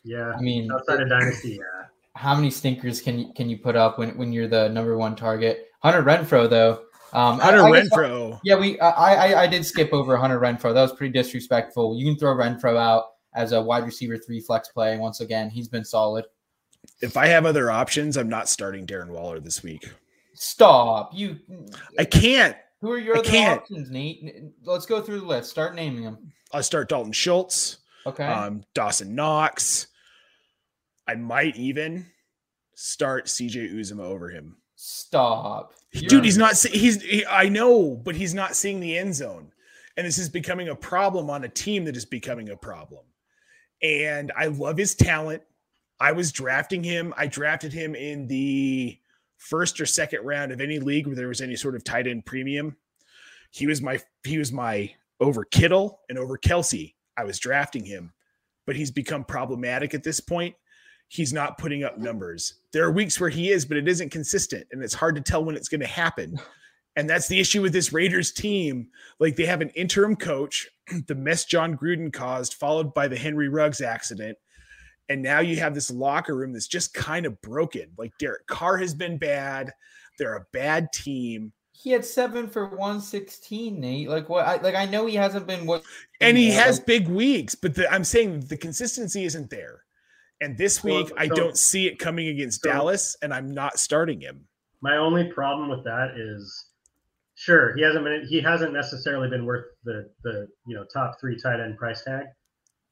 Yeah, I mean, outside of dynasty, yeah. how many stinkers can you can you put up when, when you're the number one target? Hunter Renfrow though. Um, Hunter I guess- Renfrow. Yeah, we I, I I did skip over Hunter Renfrow. That was pretty disrespectful. You can throw Renfrow out as a wide receiver three flex play. Once again, he's been solid. If I have other options, I'm not starting Darren Waller this week. Stop. You. I can't. Who are your I other can't. options, Nate? Let's go through the list. Start naming them. I'll start Dalton Schultz, Okay. um, Dawson Knox. I might even start CJ Uzomah over him. Stop. You're- Dude, he's not. He's. He, I know, but he's not seeing the end zone, and this is becoming a problem on a team that is becoming a problem. And I love his talent. I was drafting him. I drafted him in the first or second round of any league where there was any sort of tight end premium. He was my. He was my over Kittle and over Kelce. I was drafting him, but he's become problematic at this point he's not putting up numbers. There are weeks where he is, but it isn't consistent, and it's hard to tell when it's going to happen. And that's the issue with this Raiders team. Like they have an interim coach, [clears throat] the mess Jon Gruden caused, followed by the Henry Ruggs accident. And now you have this locker room that's just kind of broken. Like Derek Carr has been bad. They're a bad team. He had seven for one sixteen, Nate. Like what? I, like I know he hasn't been what. And he has like- big weeks, but the, I'm saying the consistency isn't there. And this Well, week, I don't see it coming against so- Dallas, and I'm not starting him. My only problem with that is, sure, he hasn't been he hasn't necessarily been worth the the you know top three tight end price tag,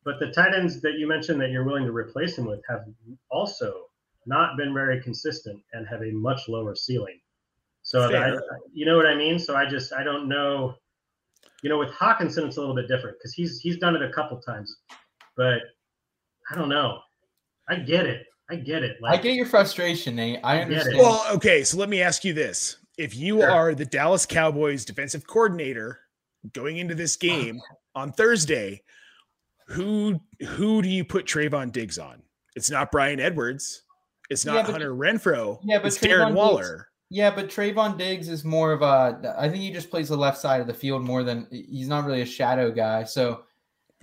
but the tight ends that you mentioned that you're willing to replace him with have also not been very consistent and have a much lower ceiling. So I, you know what I mean. So I just I don't know. You know, with Hockenson, it's a little bit different because he's he's done it a couple times, but I don't know. I get it. I get it. I get your frustration, Nate. I I get it. understand. Well, okay, so let me ask you this. If you Sure. are the Dallas Cowboys defensive coordinator going into this game [sighs] on Thursday, who who do you put Trevon Diggs on? It's not Bryan Edwards. It's not Yeah, but- Hunter Renfrow. Yeah, but it's Trevon Darren Diggs- Waller. Yeah, but Trevon Diggs is more of a. I think he just plays the left side of the field more than he's not really a shadow guy. So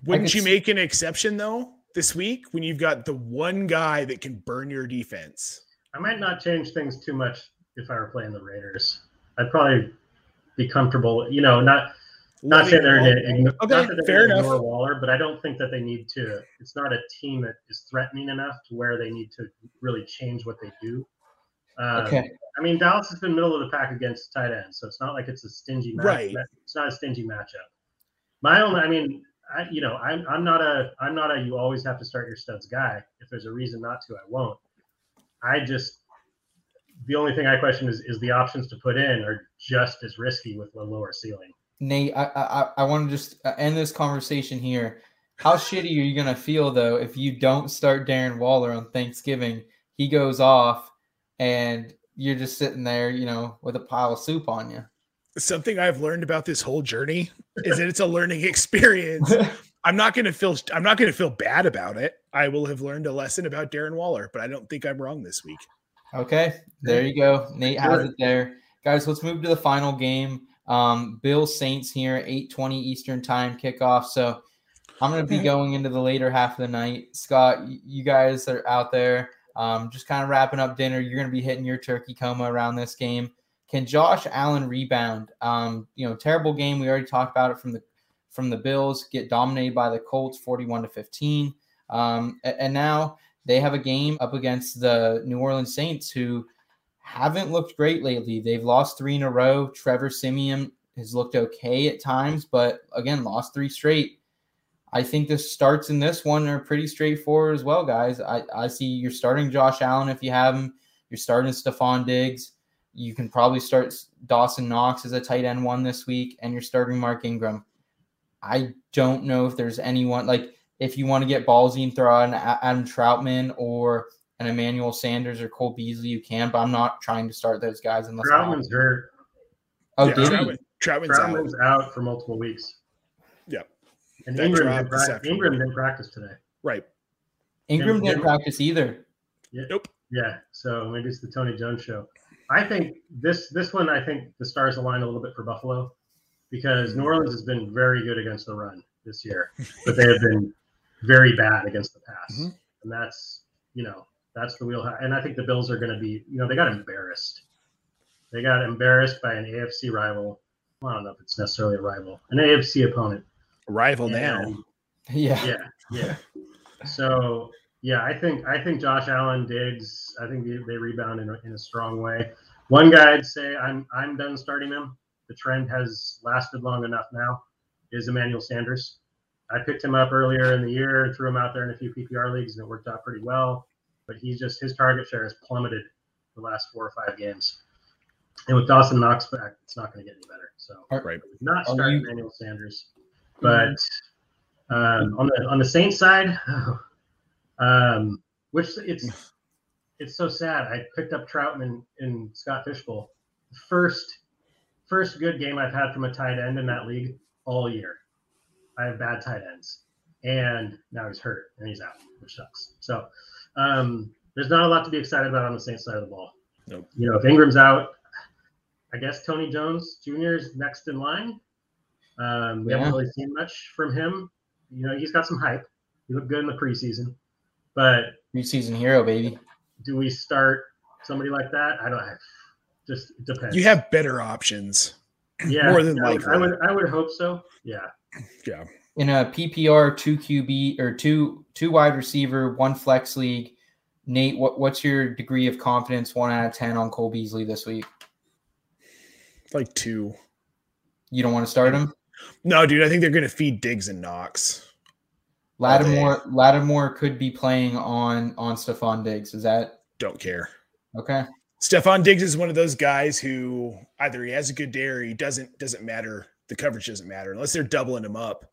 Wouldn't you see- make an exception though this week when you've got the one guy that can burn your defense? I might not change things too much if I were playing the Raiders. I'd probably be comfortable. You know, not not saying they're to Okay, not that they're fair enough. ignore Waller, but I don't think that they need to. It's not a team that is threatening enough to where they need to really change what they do. Um, okay, I mean, Dallas has been middle of the pack against tight ends, so it's not like it's a stingy match. Right. It's not a stingy matchup. My only, I mean, I, you know, I'm, I'm not a, I'm not a. You always have to start your studs guy. If there's a reason not to, I won't. I just, the only thing I question is, is the options to put in are just as risky with a lower ceiling. Nate, I I, I want to just uh, end this conversation here. How [laughs] shitty are you gonna feel though if you don't start Darren Waller on Thanksgiving? He goes off, and you're just sitting there, you know, with a pile of soup on you. Something I've learned about this whole journey [laughs] is that it's a learning experience. [laughs] I'm not to feel I'm not going to feel bad about it. I will have learned a lesson about Darren Waller, but I don't think I'm wrong this week. Okay, there you go. Nate has it there. Guys, let's move to the final game. Um, Bill Saints here, 8:20 Eastern time kickoff. So I'm gonna be going into the later half of the night. Scott, you guys are out there. Um, just kind of wrapping up dinner. You're gonna be hitting your turkey coma around this game. Can Josh Allen rebound? Um, you know, terrible game. We already talked about it from the from the Bills, get dominated by the Colts 41 to 15. Um, and now they have a game up against the New Orleans Saints who haven't looked great lately. They've lost three in a row. Trevor Siemian has looked okay at times, but again, lost three straight. I think the starts in this one are pretty straightforward as well, guys. I, I see you're starting Josh Allen if you have him. You're starting Stefon Diggs. You can probably start Dawson Knox as a tight end one this week, and you're starting Mark Ingram. I don't know if there's anyone like if you want to get ballsy and throw out an Adam Trautman or an Emmanuel Sanders or Cole Beasley, you can, but I'm not trying to start those guys unless. I Trautman's hurt. Oh, Yeah, did he? Trautman, Trautman's out. Trautman's out for multiple weeks. Yep. And That Ingram didn't, this practice. Ingram didn't practice today. Right. Ingram Jim- didn't Jim- practice either. Nope. Yeah, so maybe it's the Tony Jones show. I think this this one, I think the stars align a little bit for Buffalo because New Orleans has been very good against the run this year, but they have been very bad against the pass, Mhm. and that's you know that's the wheelhouse. And I think the Bills are going to be you know they got embarrassed. They got embarrassed by an AFC rival. I don't know if it's necessarily a rival, an AFC opponent. Rival now. [laughs] Yeah. yeah, yeah. So yeah, I think I think Josh Allen, Diggs, I think they, they rebound in a, in a strong way. One guy I'd say I'm I'm done starting him. The trend has lasted long enough now. Is Emmanuel Sanders. I picked him up earlier in the year, threw him out there in a few PPR leagues, and it worked out pretty well. But he's just his target share has plummeted the last four or five games. And with Dawson Knox back, it's not going to get any better. So Are- Right. not starting you- Emmanuel Sanders, but um, on the on the Saints side, [sighs] um, which it's [sighs] it's so sad. I picked up Trautman in Scott Fishbowl, first first good game I've had from a tight end in that league all year. I have bad tight ends, and now he's hurt and he's out, which sucks. So um, there's not a lot to be excited about on the Saints side of the ball. Nope. You know, if Ingram's out, I guess Tony Jones Jr. is next in line. Um, we Yeah. haven't really seen much from him. You know, he's got some hype. He looked good in the preseason, but Preseason hero, baby. do we start somebody like that? I don't. I, just it depends. You have better options. yeah, more than I likely. I would. I would hope so. Yeah. Yeah. In a PPR two QB or two two wide receiver, one flex league, Nate, what, what's your degree of confidence, one out of 10, on Cole Beasley this week? Like two. You don't want to start him? No, dude, I think they're going to feed Diggs and Knox. Lattimore Lattimore could be playing on on Stefon Diggs. Is that Don't care. okay? Stefon Diggs is one of those guys who either he has a good day or he doesn't. Doesn't matter. The coverage doesn't matter unless they're doubling him up.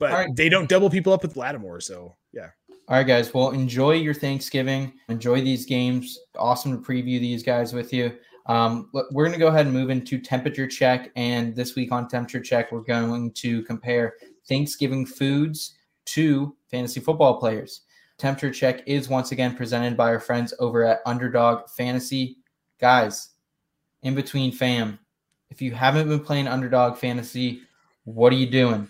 But right. they don't double people up with Lattimore. So yeah. All right, guys. Well, enjoy your Thanksgiving. Enjoy these games. Awesome to preview these guys with you. Um, we're going to go ahead and move into temperature check. And this week on temperature check, we're going to compare Thanksgiving foods to fantasy football players. Temperature check is once again presented by our friends over at Underdog Fantasy. Guys, in between fam, if you haven't been playing Underdog Fantasy, what are you doing?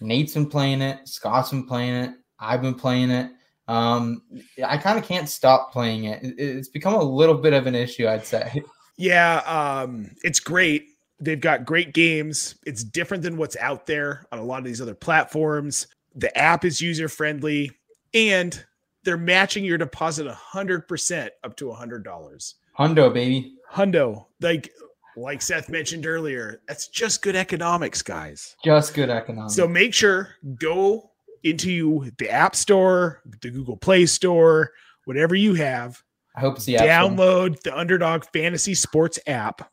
Nate's been playing it. Scott's been playing it. I've been playing it. Um, I kind of can't stop playing it. It- It's become a little bit of an issue, I'd say. [laughs] Yeah, um, it's great. They've got great games. It's different than what's out there on a lot of these other platforms. The app is user friendly, and they're matching your deposit hundred percent up to hundred dollars. Hundo, baby. Hundo, like like Seth mentioned earlier, that's just good economics, guys. Just good economics. So make sure go into the App Store, the Google Play Store, whatever you have. I hope it's the download the Underdog Fantasy Sports app.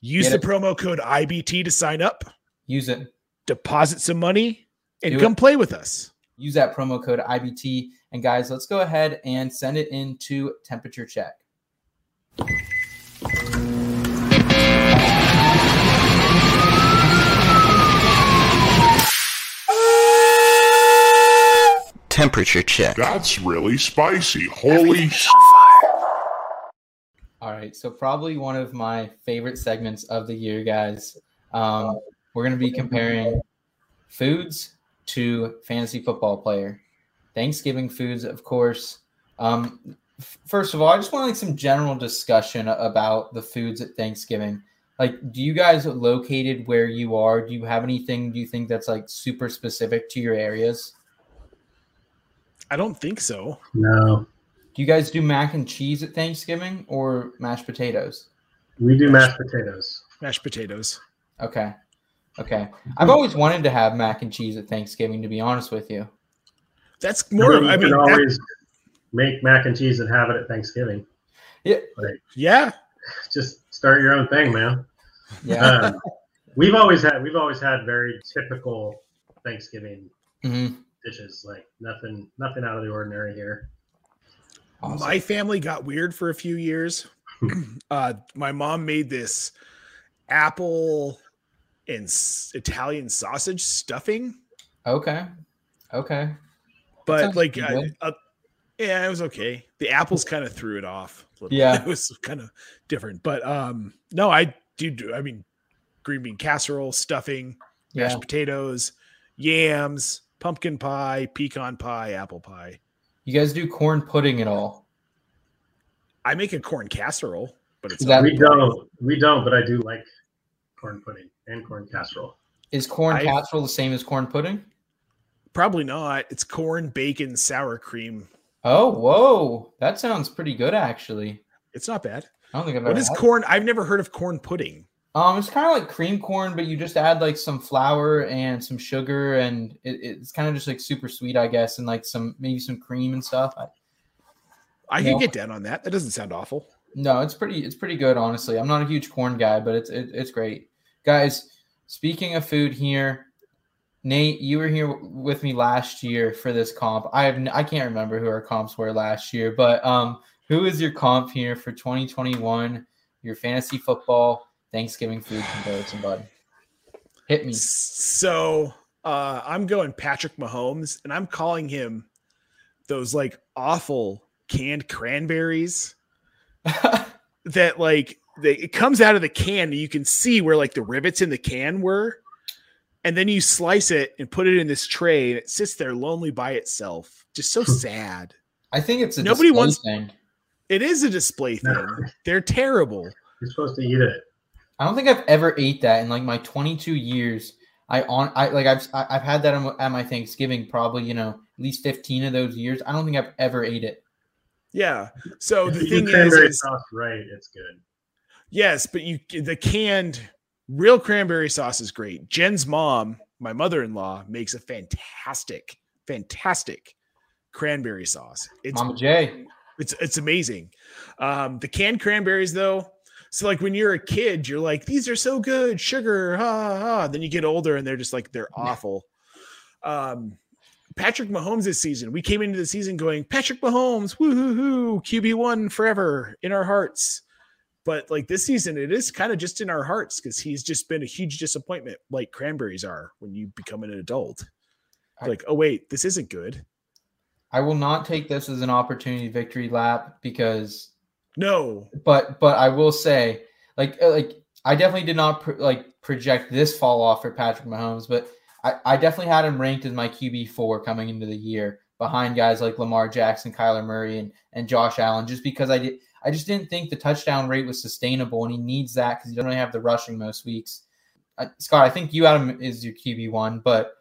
Use Get the promo code IBT to sign up, Use it. deposit some money, and Do come it. play with us. Use that promo code IBT. And guys, let's go ahead and send it into temperature check. Temperature check. That's really spicy. Holy sh! All right, so probably one of my favorite segments of the year, guys. Um, we're going to be comparing foods to fantasy football player. Thanksgiving foods, of course. Um, f- first of all, I just want like some general discussion about the foods at Thanksgiving. Like, do you guys located where you are? Do you have anything? Do you think that's like super specific to your areas? I don't think so. No, Do you guys do mac and cheese at Thanksgiving or mashed potatoes? we do mashed potatoes. Mashed potatoes. Okay. Okay. I've always wanted to have mac and cheese at Thanksgiving, to be honest with you. That's more. you I mean, can that- always make mac and cheese and have it at Thanksgiving. yeah. Yeah. Just start your own thing, man. Yeah. Um, we've always had we've always had very typical Thanksgiving hmm dishes, like nothing nothing out of the ordinary here. My family got weird for a few years. [clears throat] uh, my mom made this apple and s- Italian sausage stuffing, Okay. Okay. but like, pretty uh, yeah, it was okay. The apples kind of threw it off. a little. Yeah. [laughs] it was kind of different. But um, no, I do. do I mean, green bean casserole, stuffing, mashed Yeah. potatoes, yams, pumpkin pie, pecan pie, apple pie. You guys do corn pudding at all? I make a corn casserole, but it's that- We don't we don't, but I do like corn pudding and corn casserole. Is corn I- casserole the same as corn pudding? probably not. It's corn, bacon, sour cream. Oh, whoa. That sounds pretty good, actually. It's not bad. I don't think I've What ever is had it. corn? I've never heard of corn pudding. Um, it's kind of like cream corn, but you just add like some flour and some sugar, and it, it's kind of just like super sweet, I guess, and like some maybe some cream and stuff. I, I can get down on that. That doesn't sound awful. No, it's pretty. It's pretty good, honestly. I'm not a huge corn guy, but it's it, it's great, guys. Speaking of food here, Nate, you were here with me last year for this comp. I have n- I can't remember who our comps were last year, but um, who is your comp here for 2021? Your fantasy football Thanksgiving food comparison, bud. Hit me. So uh, I'm going Patrick Mahomes, and I'm calling him those like awful canned cranberries [laughs] that like they, it comes out of the can and you can see where like the rivets in the can were. And then you slice it and put it in this tray, and it sits there lonely by itself. Just so sad. I think it's a Nobody display wants- thing. It is a display thing. No. They're terrible. You're supposed to eat it. I don't think I've ever ate that in like my 22 years. I on I like I've I- I've had that on- at my Thanksgiving probably you know at least 15 of those years. I don't think I've ever ate it. Yeah. So If the you thing is, cranberry is sauce right, it's good. yes, but you the canned real cranberry sauce is great. Jen's mom, my mother-in-law, makes a fantastic, fantastic cranberry sauce. It's Mama J. It's it's amazing. Um, the canned cranberries though. So like when you're a kid, you're like, these are so good, sugar, ha ha. Then you get older and they're just like they're awful. Um, Patrick Mahomes this season, we came into the season going, Patrick Mahomes, woohoo, hoo, hoo, QB one forever in our hearts. But like this season, it is kind of just in our hearts because he's just been a huge disappointment, like cranberries are when you become an adult. I- Like, oh wait, this isn't good. I will not take this as an opportunity victory lap because No, but but I will say, like uh, like I definitely did not pr- like project this fall off for Patrick Mahomes, but I, I definitely had him ranked as my QB four coming into the year behind guys like Lamar Jackson, Kyler Murray, and and Josh Allen, just because I did I just didn't think the touchdown rate was sustainable, and he needs that because he doesn't really have the rushing most weeks. Uh, Scott, I think you had him as your QB one, but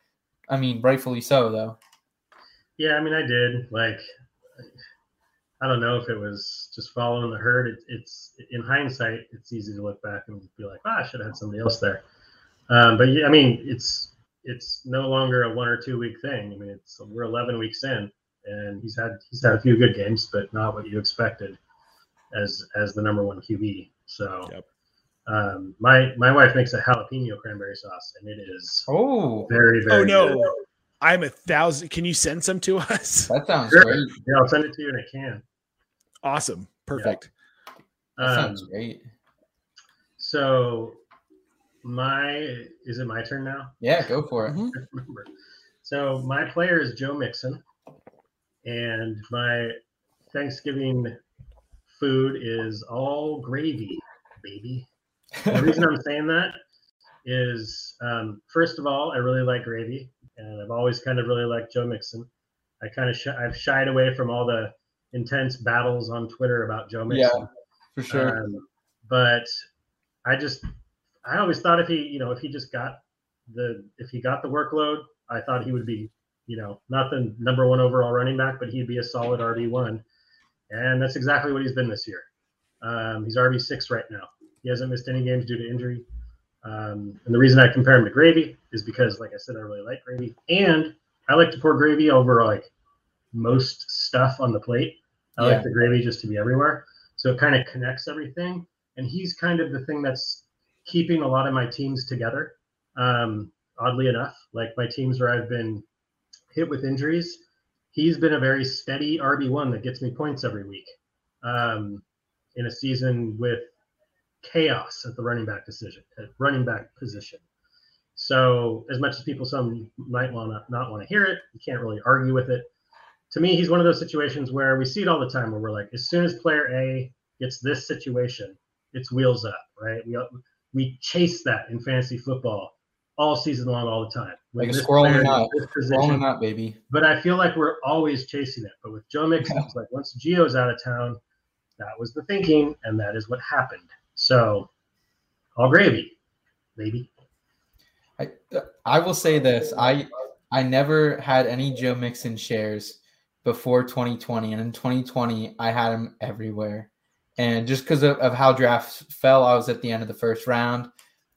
I mean rightfully so though. Yeah, I mean, I did. Like, I don't know if it was just following the herd. It, it's in hindsight, it's easy to look back and be like, "Ah, I should have had somebody else there." Um, but yeah, I mean, it's it's no longer a one or two week thing. I mean, it's we're 11 weeks in, and he's had he's had a few good games, but not what you expected as as the number one QB. So. Yep. Um, my my wife makes a jalapeno cranberry sauce, and it is Oh, very very. Oh no, good. I'm a thousand. Can you send some to us? that sounds Sure. great. Yeah, I'll send it to you in a can. Awesome, perfect. That Um, sounds great. So my is it my turn now? Yeah, go for it. Mhm. Remember. So my player is Joe Mixon, and my Thanksgiving food is all gravy, baby. The [laughs] reason I'm saying that is, um, first of all, I really like gravy, and I've always kind of really liked Joe Mixon. I kind of sh- I've shied away from all the intense battles on Twitter about Joe Mixon. Yeah. For sure. Um, but I just, I always thought if he, you know, if he just got the, if he got the workload, I thought he would be, you know, not the number one overall running back, but he'd be a solid RB one, and that's exactly what he's been this year. Um, he's RB six right now. He hasn't missed any games due to injury. Um, and the reason I compare him to Gravy is because, like I said, I really like Gravy, and I like to pour gravy over like most stuff on the plate. I Yeah. like the gravy just to be everywhere, so it kind of connects everything. And he's kind of the thing that's keeping a lot of my teams together. Um, oddly enough, like my teams where I've been hit with injuries, he's been a very steady RB one that gets me points every week. Um, in a season with chaos at the running back decision, at running back position. So as much as people some might want to not want to hear it, you can't really argue with it. To me, he's one of those situations where we see it all the time, where we're like, as soon as player A gets this situation, it's wheels up, right? We we chase that in fantasy football all season long, all the time. When Like a squirrel in a player nut. is this Rolling position, up, baby. but I feel like we're always chasing it. But with Joe Mixon, it's like once Gio's out of town, that was the thinking, and that is what happened. So, all gravy, baby. I I will say this. I I never had any Joe Mixon shares before 2020, and in 2020 I had him everywhere. And just because of, of how drafts fell, I was at the end of the first round,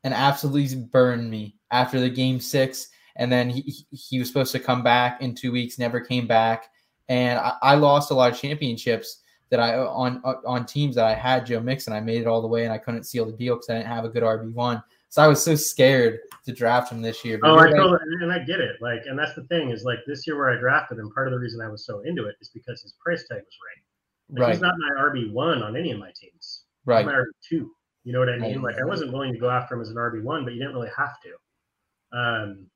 and absolutely burned me after the game six. And then he he- was supposed to come back in two weeks, never came back, and I, I lost a lot of championships that I on on teams that I had Joe Mixon. I made it all the way, and I couldn't seal the deal because I didn't have a good RB one. So I was so scared to draft him this year. Oh, I totally, and I get it. Like, and that's the thing is like this year where I drafted him. Part of the reason I was so into it is because his price tag was right. Like, right, He's not my RB one on any of my teams. Right. my RB two. You know what I mean? Like I wasn't willing to go after him as an RB one, but you didn't really have to. Um,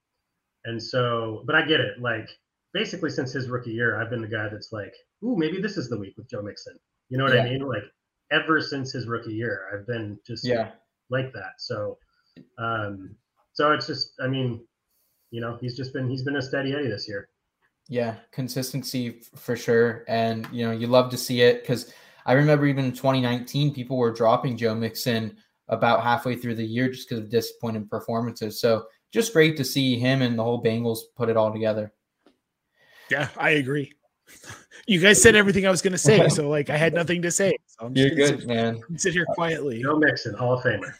and so, but I get it. Like basically, since his rookie year, I've been the guy that's like, ooh, maybe this is the week with Joe Mixon. You know what Yeah. I mean? Like ever since his rookie year, I've been just Yeah, like that. So, um, so it's just, I mean, you know, he's just been he's been a steady Eddie this year. yeah. Consistency f- for sure, and you know you love to see it because I remember even in 2019 people were dropping Joe Mixon about halfway through the year just because of disappointing performances. So just great to see him and the whole Bengals put it all together. Yeah, I agree. [laughs] You guys said everything I was going to say, so like I had nothing to say. So I'm just You're good, sit, man. sit here quietly. Joe Mixon, Hall of Famer.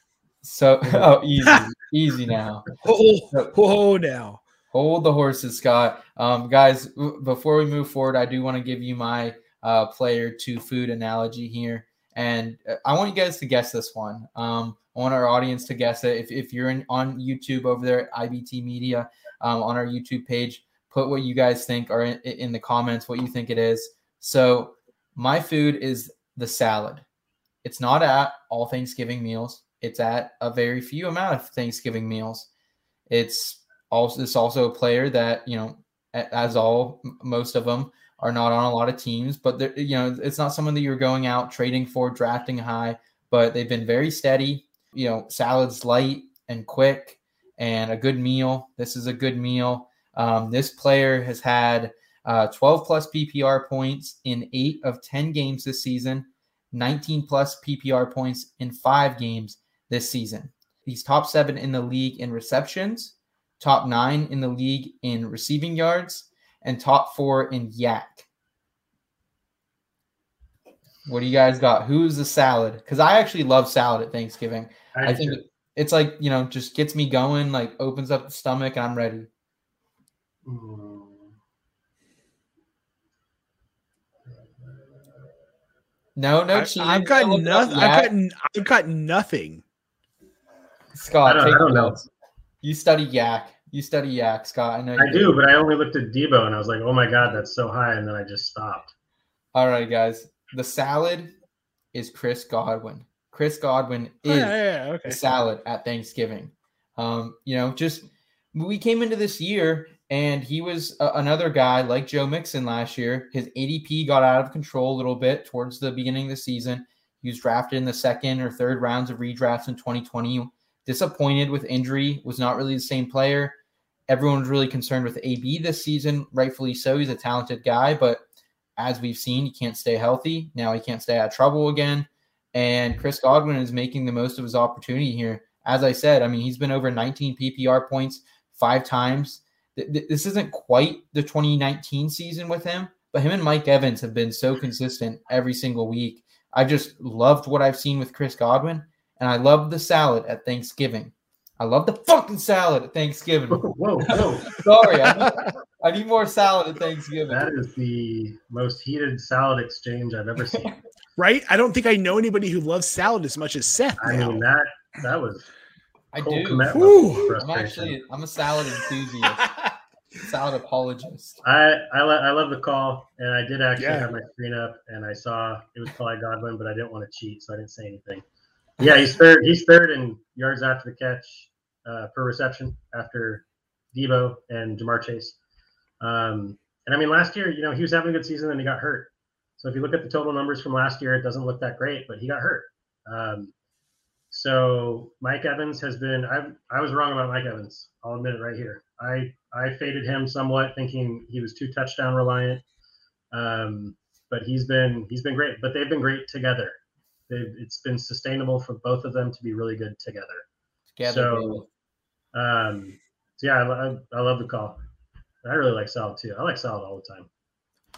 So [laughs] oh, easy, easy now. [laughs] Oh, oh, now. Hold the horses, Scott. Um, guys, w- before we move forward, I do want to give you my uh, player to food analogy here. And uh, I want you guys to guess this one. Um, I want our audience to guess it. If, if you're in, on YouTube over there at IBT Media, um, on our YouTube page, put what you guys think or in, in the comments what you think it is. So, my food is the salad. It's not at all Thanksgiving meals. It's at a very few amount of Thanksgiving meals. It's also it's also a player that you know, as all most of them are not on a lot of teams, but you know it's not someone that you're going out trading for, drafting high. But they've been very steady. You know, salads light and quick, and a good meal. This is a good meal. Um, this player has had uh, 12 plus PPR points in eight of 10 games this season, 19 plus PPR points in five games this season. He's top seven in the league in receptions, top nine in the league in receiving yards, and top four in YAC. What do you guys got? Who's the salad? Because I actually love salad at Thanksgiving. I think do. it's like, you know, just gets me going, like opens up the stomach, and I'm ready. Mm. No, no I, cheese. I've got no nothing. I've YAC. got n- I've got nothing. Scott, I don't- take I don't know. notes. You study YAC. You study YAC, Scott. I know you I do, but I only looked at Deebo and I was like, oh my God, that's so high. And then I just stopped. All right, guys. The salad is Chris Godwin. Chris Godwin Oh, is yeah, yeah, yeah, okay. the salad at Thanksgiving. Um, you know, just we came into this year and he was a, another guy like Joe Mixon last year. His ADP got out of control a little bit towards the beginning of the season. He was drafted in the second or third rounds of redrafts in 2020. Disappointed with injury, was not really the same player. Everyone was really concerned with AB this season, rightfully so. He's a talented guy, but as we've seen, he can't stay healthy. Now he can't stay out of trouble again. And Chris Godwin is making the most of his opportunity here. As I said, I mean, he's been over 19 PPR points five times. Th- th- This isn't quite the 2019 season with him, but him and Mike Evans have been so consistent every single week. I just loved what I've seen with Chris Godwin, and I love the salad at Thanksgiving. I love the fucking salad at Thanksgiving. [laughs] Whoa, whoa. Sorry, I need, I need more salad at Thanksgiving. that is the most heated salad exchange I've ever seen. [laughs] Right? I don't think I know anybody who loves salad as much as Seth. I now. mean, that that was I do. I'm actually I'm a salad enthusiast, [laughs] salad apologist. I I, lo- I love the call, and I did actually Yeah. have my screen up, and I saw it was probably Godwin, but I didn't want to cheat, so I didn't say anything. Yeah, he's third. He's third in yards after the catch uh, per reception after Deebo and Ja'Marr Chase. Um, and I mean, last year, you know, he was having a good season, and he got hurt. So if you look at the total numbers from last year, it doesn't look that great, but he got hurt. Um, so Mike Evans has been. I I was wrong about Mike Evans. I'll admit it right here. I I faded him somewhat, thinking he was too touchdown reliant. Um, but he's been he's been great. But they've been great together. They've, it's been sustainable for both of them to be really good together. Together, So- Um, so yeah, I, I, I love the call. I really like salad too. I like salad all the time.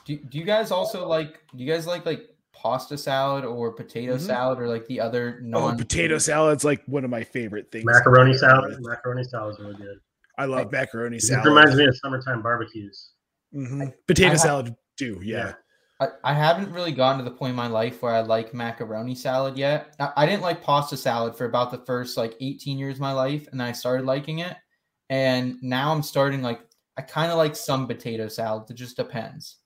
do, do you guys also like? Do you guys like like pasta salad or potato Mhm. salad or like the other Oh, non potato salad's like one of my favorite things. Macaroni salad. Macaroni salad is really good. I love macaroni salad. It reminds me of summertime barbecues. Mhm. Potato I ha- salad too. Yeah. Yeah. I, I haven't really gotten to the point in my life where I like macaroni salad yet. I, I didn't like pasta salad for about the first like 18 years of my life, and then I started liking it. And now I'm starting like I kind of like some potato salad. It just depends.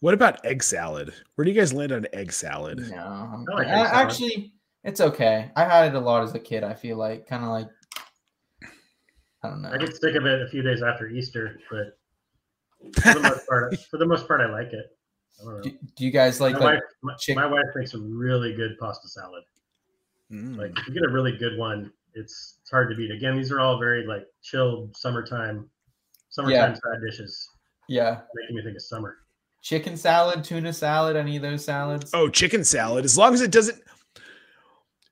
What about egg salad? Where do you guys land on egg salad? No, I'm- I like egg salad. actually, it's okay. I had it a lot as a kid. I feel like kind of like I don't know. I get sick of it a few days after Easter, but for the most part, for the most part, I like it. I don't. Do, do you guys like my, like wife, my, chick- my wife makes a really good pasta salad. Mm. Like if you get a really good one, it's it's hard to beat. Again, these are all very like chilled summertime, summertime side dishes, yeah making me think of summer. chicken salad, tuna salad, any of those salads? Oh, chicken salad. As long as it doesn't.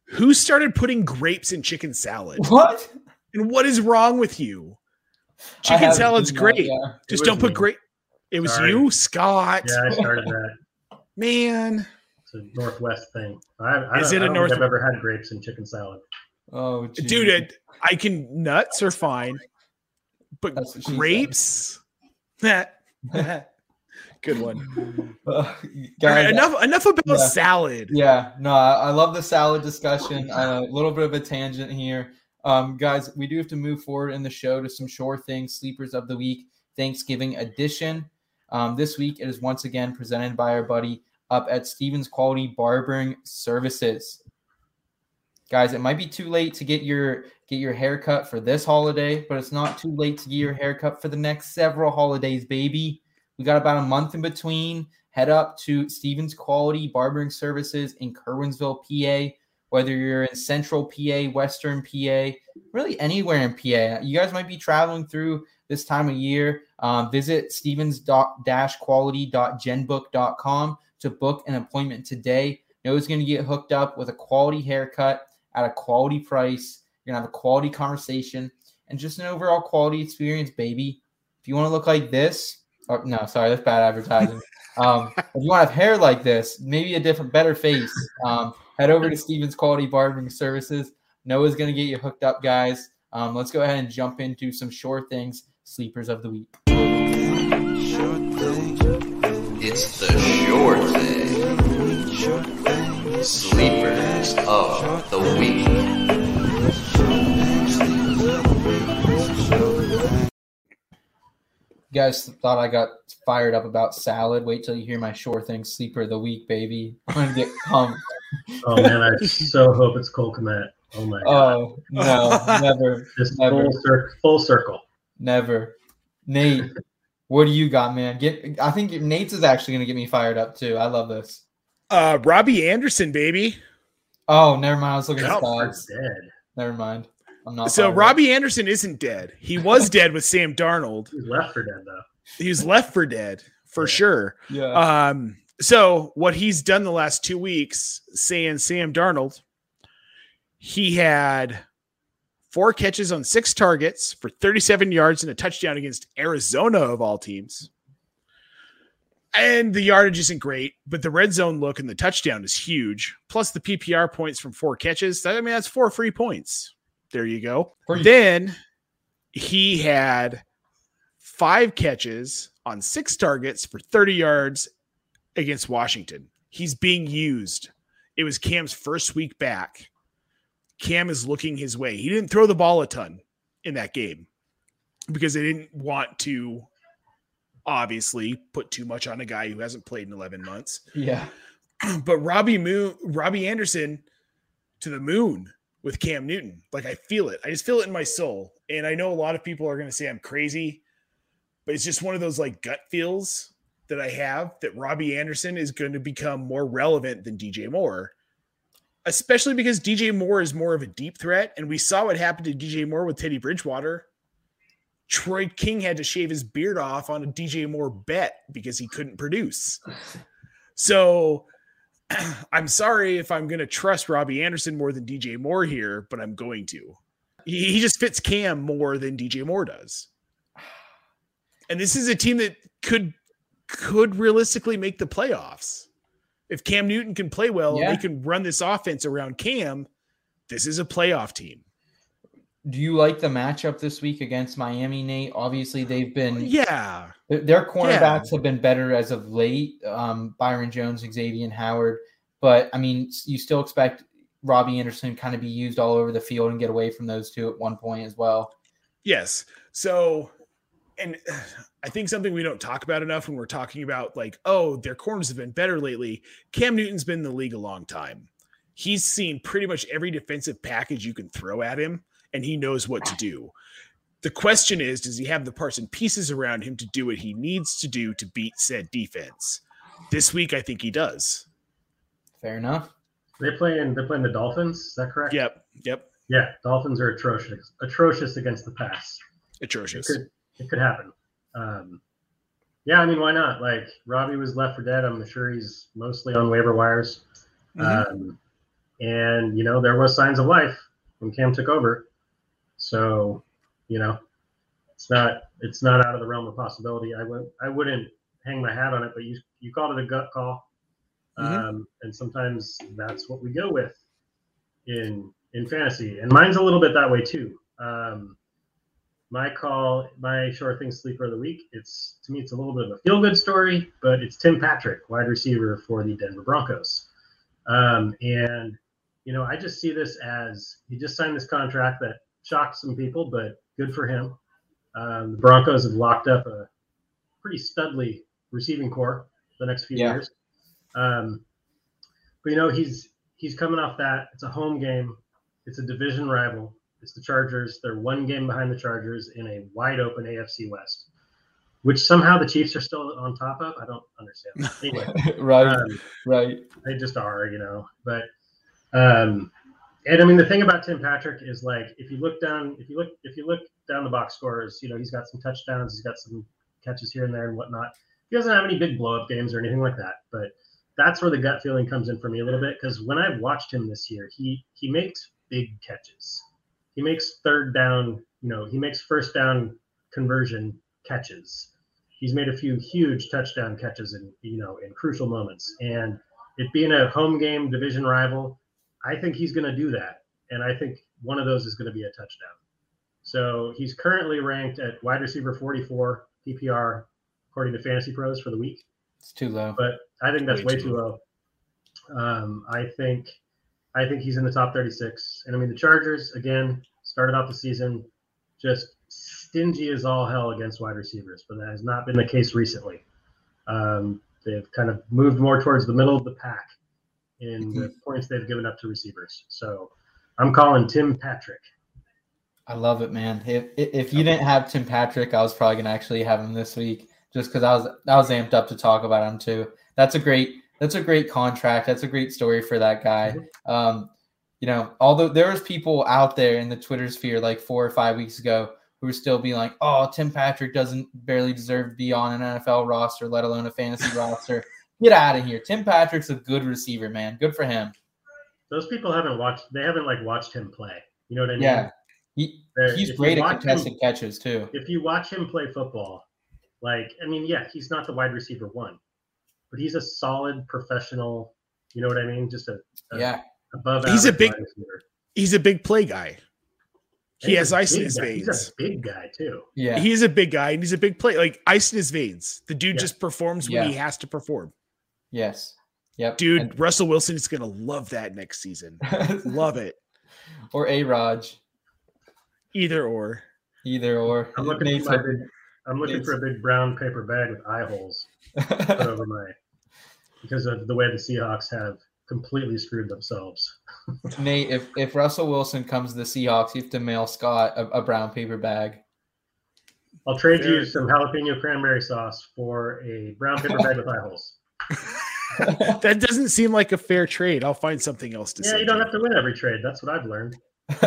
Who started putting grapes in chicken salad? what? And what is wrong with you? Chicken salad's seen that, great. yeah. Just don't put me. grape. It was Sorry. you, Scott. Yeah, I started that. [laughs] Man. It's a Northwest thing. I, I Is don't, it a I don't North- think I've ever had grapes and chicken salad. Oh, geez. Dude, it, I can nuts are fine. But That's what she said. grapes? [laughs] [laughs] Good one. Uh, guys, right, enough enough about Yeah. salad. Yeah, no, I, I love the salad discussion. A little bit of a tangent here. Um, guys, we do have to move forward in the show to some sure things, sleepers of the week, Thanksgiving edition. Um, this week it is once again presented by our buddy up at Stevens Quality Barbering Services. Guys, it might be too late to get your get your haircut for this holiday, but it's not too late to get your haircut for the next several holidays, baby. We got about a month in between. Head up to Stevens Quality Barbering Services in Curwensville, PA. Whether you're in Central PA, Western PA, really anywhere in PA, you guys might be traveling through this time of year. Um, visit stevens-quality.genbook.com to book an appointment today. Know it's going to get hooked up with a quality haircut at a quality price. You're going to have a quality conversation and just an overall quality experience, baby. If you want to look like this, or no, sorry, that's bad advertising. [laughs] Um, if you want to have hair like this, maybe a different, better face, um, head over to Stevens Quality Barbering Services. Noah's going to get you hooked up, guys. Um, let's go ahead and jump into some sure things, sleepers of the week. It's the short thing. Sleepers of the week. You guys thought I got fired up about salad. Wait till you hear my sure thing, sleeper of the week, baby. I'm going to get pumped. [laughs] Oh man, I so hope it's Cole Kmet. Oh my oh, god, Oh, no, never, just never. full, cir- full circle. Never. Nate, what do you got, man? Get. I think Nate's is actually going to get me fired up too. I love this. Uh Robbie Anderson, baby. Oh, never mind. I was looking at Alfred's stats. dead. Never mind. I'm not. So fired up. Robbie Anderson isn't dead. He was dead with Sam Darnold. He's left for dead though. He was left for dead for Yeah. sure. Yeah. Um, so what he's done the last two weeks, saying Sam Darnold, he had four catches on six targets for 37 yards and a touchdown against Arizona of all teams. And the yardage isn't great, but the red zone look and the touchdown is huge. Plus the PPR points from four catches. I mean, that's four free points. There you go. Free. Then he had five catches on six targets for 30 yards against Washington. He's being used. It was Cam's first week back. Cam is looking his way. He didn't throw the ball a ton in that game because they didn't want to obviously put too much on a guy who hasn't played in 11 months. [clears throat] yeah. [clears throat] But Robbie Moon, Robbie Anderson to the moon with Cam Newton. Like I feel it. I just feel it in my soul. And I know a lot of people are going to say I'm crazy, but it's just one of those like gut feels that I have that Robbie Anderson is going to become more relevant than DJ Moore. Especially because DJ Moore is more of a deep threat. And we saw what happened to DJ Moore with Teddy Bridgewater. Troy King had to shave his beard off on a DJ Moore bet because he couldn't produce. So [clears throat] I'm sorry if I'm going to trust Robbie Anderson more than DJ Moore here, but I'm going to. He, just fits Cam more than DJ Moore does. And this is a team that could could realistically make the playoffs. If Cam Newton can play well Yeah. and they can run this offense around Cam, this is a playoff team. Do you like the matchup this week against Miami, Nate? Obviously, they've been Yeah. Their- cornerbacks have been better as of late. Um, Byron Jones, Xavier Howard, but I mean, you still expect Robbie Anderson to kind of be used all over the field and get away from those two at one point as well. Yes. So, and [sighs] I think something we don't talk about enough when we're talking about like, oh, their corners have been better lately. Cam Newton's been in the league a long time. He's seen pretty much every defensive package you can throw at him, and he knows what to do. The question is, does he have the parts and pieces around him to do what he needs to do to beat said defense? This week, I think he does. Fair enough. They play in they're playing the Dolphins. Is that correct? Yep. Yep. Yeah, Dolphins are atrocious, atrocious against the pass. It Atrocious. could it could happen. Um, yeah, I mean, why not? Like Robbie was left for dead. I'm sure he's mostly on waiver wires. Mhm. Um, and you know, there was signs of life when Cam took over. So, you know, it's not it's not out of the realm of possibility. I would I wouldn't hang my hat on it, but you you called it a gut call, Mhm. um, and sometimes that's what we go with in in fantasy, and mine's a little bit that way too. Um, my call, my short thing sleeper of the week. It's to me, it's a little bit of a feel good story, but it's Tim Patrick, wide receiver for the Denver Broncos, um, and you know I just see this as he just signed this contract that shocked some people, but good for him. Um, the Broncos have locked up a pretty studly receiving corps the next few Yeah. years. Um, but you know he's he's coming off that. It's a home game. It's a division rival. It's the Chargers. They're one game behind the Chargers in a wide open AFC West, which somehow the Chiefs are still on top of. I don't understand. Anyway, [laughs] right, um, right. they just are, you know. But um and I mean the thing about Tim Patrick is like if you look down if you look if you look down the box scores, you know, he's got some touchdowns, he's got some catches here and there and whatnot. He doesn't have any big blow up games or anything like that. But that's where the gut feeling comes in for me a little bit because when I've watched him this year, he he makes big catches. He makes third down, you know, he makes first down conversion catches. He's made a few huge touchdown catches in you know in crucial moments. And it being a home game division rival, I think he's going to do that. And I think one of those is going to be a touchdown. So he's currently ranked at wide receiver 44 PPR according to Fantasy Pros for the week It's too low. but I think that's Way way, too too low. Um, I think I think he's in the top 36. And I mean the Chargers again started off the season just stingy as all hell against wide receivers, but that has not been the case recently. Um, they've kind of moved more towards the middle of the pack in the points they've given up to receivers. So I'm calling Tim Patrick. I love it, man. If if if you didn't have Tim Patrick, I was probably gonna actually have him this week, just because I was I was amped up to talk about him too. That's a great that's a great contract. That's a great story for that guy. Um, you know, although there was people out there in the Twitter sphere like four or five weeks ago who were still being like, "Oh, Tim Patrick doesn't barely deserve to be on an NFL roster, let alone a fantasy [laughs] roster." Get out of here. Tim Patrick's a good receiver, man. Good for him. Those people haven't watched. They haven't like watched him play. You know what I mean? Yeah. He, he's if great at him- contested catches too. if you watch him play football, like I mean, yeah, he's not the wide receiver one, but he's a solid professional. You know what I mean? Just a, a Yeah. above. He's a big- wide receiver. He's a big play guy. He He's has ice in his guy. veins. He's a big guy too. Yeah. He's a big guy and he's a big play, like ice in his veins. The dude Yeah. just performs Yeah. when he has to perform. yes. Yep. Dude, Russell Wilson is gonna love that next season. [laughs] Love it. or a Raj, Either or. either or. I'm looking Nate's for my big. I'm looking for a big brown paper bag with eye holes put over my because of the way the Seahawks have completely screwed themselves. [laughs] Nate, if if Russell Wilson comes to the Seahawks, you have to mail Scott a, a brown paper bag. I'll trade you some jalapeno cranberry sauce for a brown paper bag with eye holes. [laughs] That doesn't seem like a fair trade. I'll find something else to Yeah, say. Yeah, you don't have to win every trade. That's what I've learned. [laughs]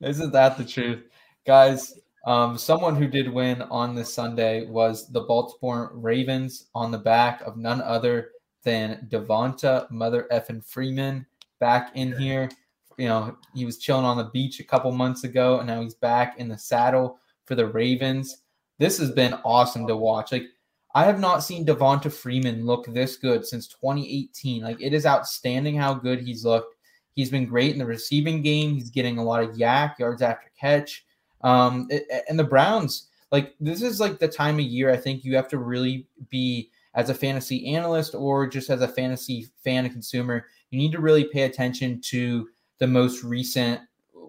Isn't that the truth, guys? Um, someone who did win on this Sunday was the Baltimore Ravens on the back of none other than Devonta Mother effing Freeman back in here. You know, he was chilling on the beach a couple months ago, and now he's back in the saddle for the Ravens. This has been awesome to watch. Like, I have not seen Devonta Freeman look this good since 2018. Like, it is outstanding how good he's looked. He's been great in the receiving game. He's getting a lot of YAC yards after catch. Um, and the Browns, like this is like the time of year I think you have to really be as a fantasy analyst or just as a fantasy fan and consumer. You need to really pay attention to the most recent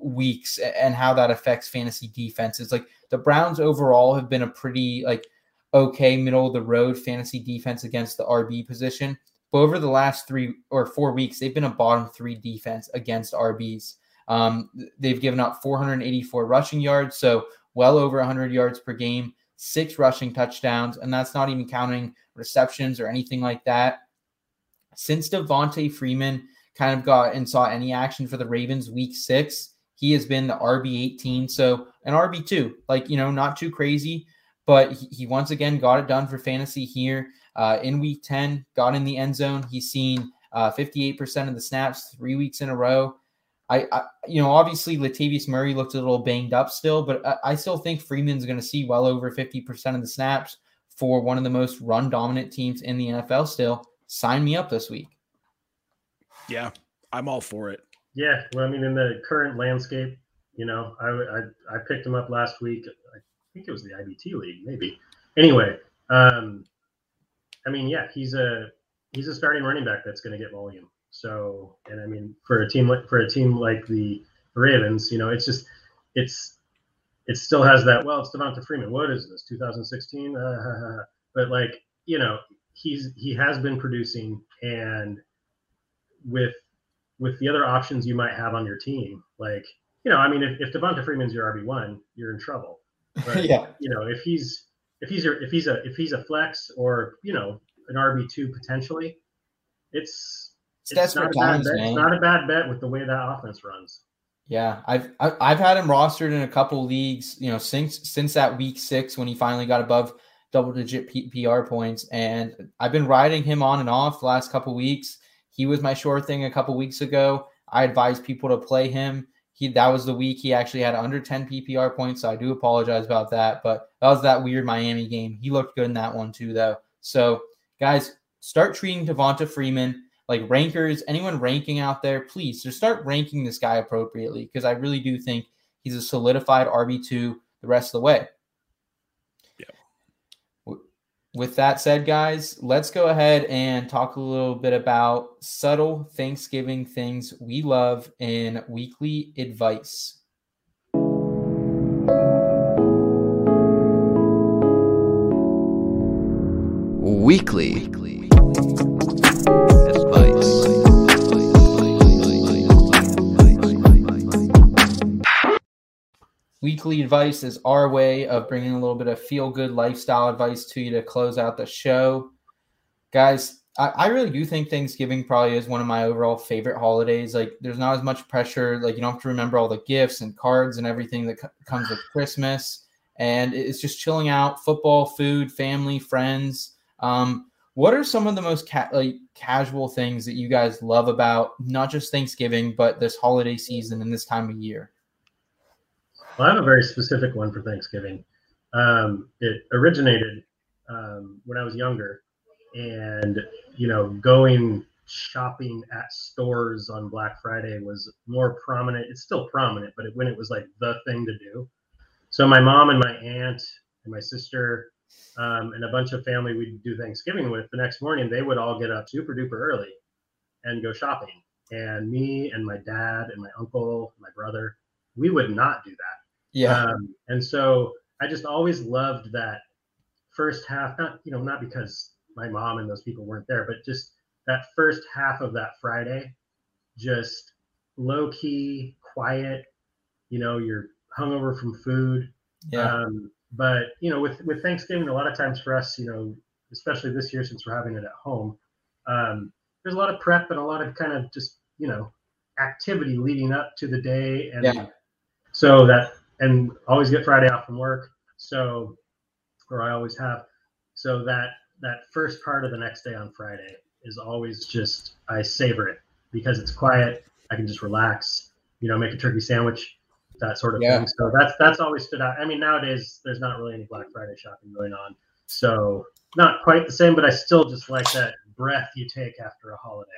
weeks and how that affects fantasy defenses. Like the Browns overall have been a pretty like okay middle of the road fantasy defense against the RB position. But over the last three or four weeks, they've been a bottom three defense against RBs. Um, they've given up 484 rushing yards, so well over 100 yards per game, six rushing touchdowns, and that's not even counting receptions or anything like that. Since Devonta Freeman kind of got and saw any action for the Ravens week six, he has been the RB 18, so an RB two, like you know, not too crazy, but he, he once again got it done for fantasy here uh, in week 10, got in the end zone. He's seen uh, 58% of the snaps three weeks in a row. I, I, you know, obviously Latavius Murray looked a little banged up still, but I, I still think Freeman's going to see well over 50% of the snaps, for one of the most run dominant teams in the NFL still, sign me up this week. Yeah, I'm all for it. Yeah, well, I mean, in the current landscape, you know, I I, I picked him up last week. I think it was the IBT league, maybe. Anyway, um, I mean, yeah, he's a he's a starting running back that's going to get volume. So, and I mean, for a team like for a team like the Ravens, you know, it's just it's it still has that. Well, it's Devonta Freeman. What is this? 2016? Uh, but like, you know, he's he has been producing, and with with the other options you might have on your team, like you know, I mean, if, if Devonta Freeman's your RB one, you're in trouble. [laughs] But, yeah. You know, if he's if he's your if he's a if he's a flex or you know an RB two potentially, it's It's desperate not a bad times, bet. man. It's not a bad bet with the way that offense runs. Yeah, I've I've had him rostered in a couple leagues, you know, since since that week six when he finally got above double digit P- PR points, and I've been riding him on and off the last couple weeks. He was my sure thing a couple weeks ago. I advised people to play him. He that was the week he actually had under 10 PPR points, so I do apologize about that. But that was that weird Miami game. He looked good in that one too, though. So guys, start treating Devonta Freeman like rankers, anyone ranking out there, please just start ranking this guy appropriately because I really do think he's a solidified RB2 the rest of the way. Yep. W- With that said, guys, let's go ahead and talk a little bit about subtle Thanksgiving things we love in weekly advice. Weekly advice. Weekly advice is our way of bringing a little bit of feel good lifestyle advice to you to close out the show. Guys, I, I really do think Thanksgiving probably is one of my overall favorite holidays. Like, there's not as much pressure. Like, you don't have to remember all the gifts and cards and everything that co- comes with Christmas. And it's just chilling out, football, food, family, friends. Um, what are some of the most ca- like casual things that you guys love about not just Thanksgiving, but this holiday season and this time of year? Well, I have a very specific one for Thanksgiving. Um, it originated um, when I was younger, and you know, going shopping at stores on Black Friday was more prominent. It's still prominent, but it, when it was like the thing to do. So my mom and my aunt and my sister um, and a bunch of family we'd do Thanksgiving with, the next morning they would all get up super duper early and go shopping. And me and my dad and my uncle, my brother, we would not do that. Yeah. Um, and so I just always loved that first half, not, you know, not because my mom and those people weren't there, but just that first half of that Friday, just low key, quiet, you know, you're hungover from food. yeah. Um, but you know, with with Thanksgiving, a lot of times for us, you know, especially this year since we're having it at home, um, there's a lot of prep and a lot of kind of just you know activity leading up to the day, and Yeah. so that and always get Friday off from work, so or I always have, so that that first part of the next day on Friday is always just I savor it because it's quiet. I can just relax, you know, make a turkey sandwich, that sort of Yeah. thing. So that's that's always stood out. I mean, nowadays there's not really any Black Friday shopping going on, so not quite the same. But I still just like that breath you take after a holiday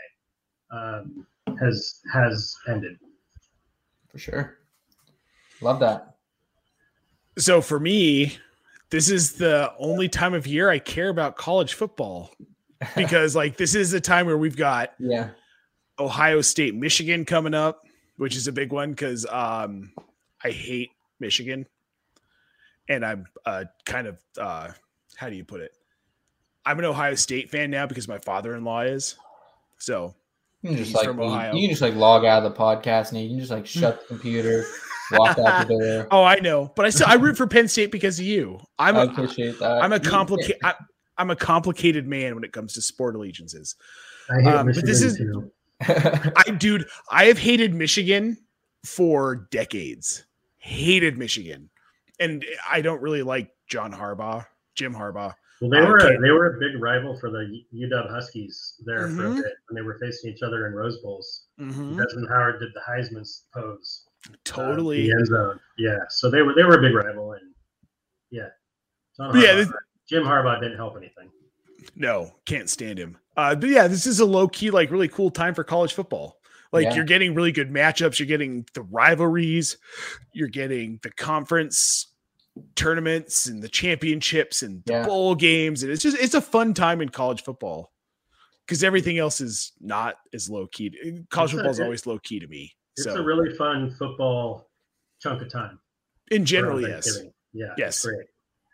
um, has has ended. For sure. Love that. So for me, this is the only time of year I care about college football [laughs] because like this is the time where we've got Yeah. Ohio State, Michigan coming up, which is a big one because um, I hate Michigan, and I'm uh, kind of uh, how do you put it? I'm an Ohio State fan now because my father-in-law is. So You can just like from Ohio. you can just like log out of the podcast and you can just like shut the computer, [laughs] walk out the door. [laughs] oh, I know, but I still I root for Penn State because of you. I'm I a, appreciate that. I'm a complicated I'm a complicated man when it comes to sport allegiances. I hate Um, but Michigan this is- too. [laughs] I dude, I have hated Michigan for decades. Hated Michigan. And I don't really like John Harbaugh, Jim Harbaugh. Well, they were a, they were a big rival for the UW Huskies there for a Mhm. bit when they were facing each other in Rose Bowls. Mhm. Desmond Howard did the Heisman pose. Uh, Totally. the end zone. Yeah, so they were they were a big rival, and yeah, John But yeah, this- Jim Harbaugh didn't help anything. No, can't stand him. Uh, but yeah, this is a low key, like really cool time for college football. Like Yeah. you're getting really good matchups. You're getting the rivalries. You're getting the conference tournaments and the championships and the Yeah. bowl games. And it's just it's a fun time in college football because everything else is not as low key. College It's football is always low key to me. It's so a really fun football chunk of time. in general, yes. Yeah. Yes. Great.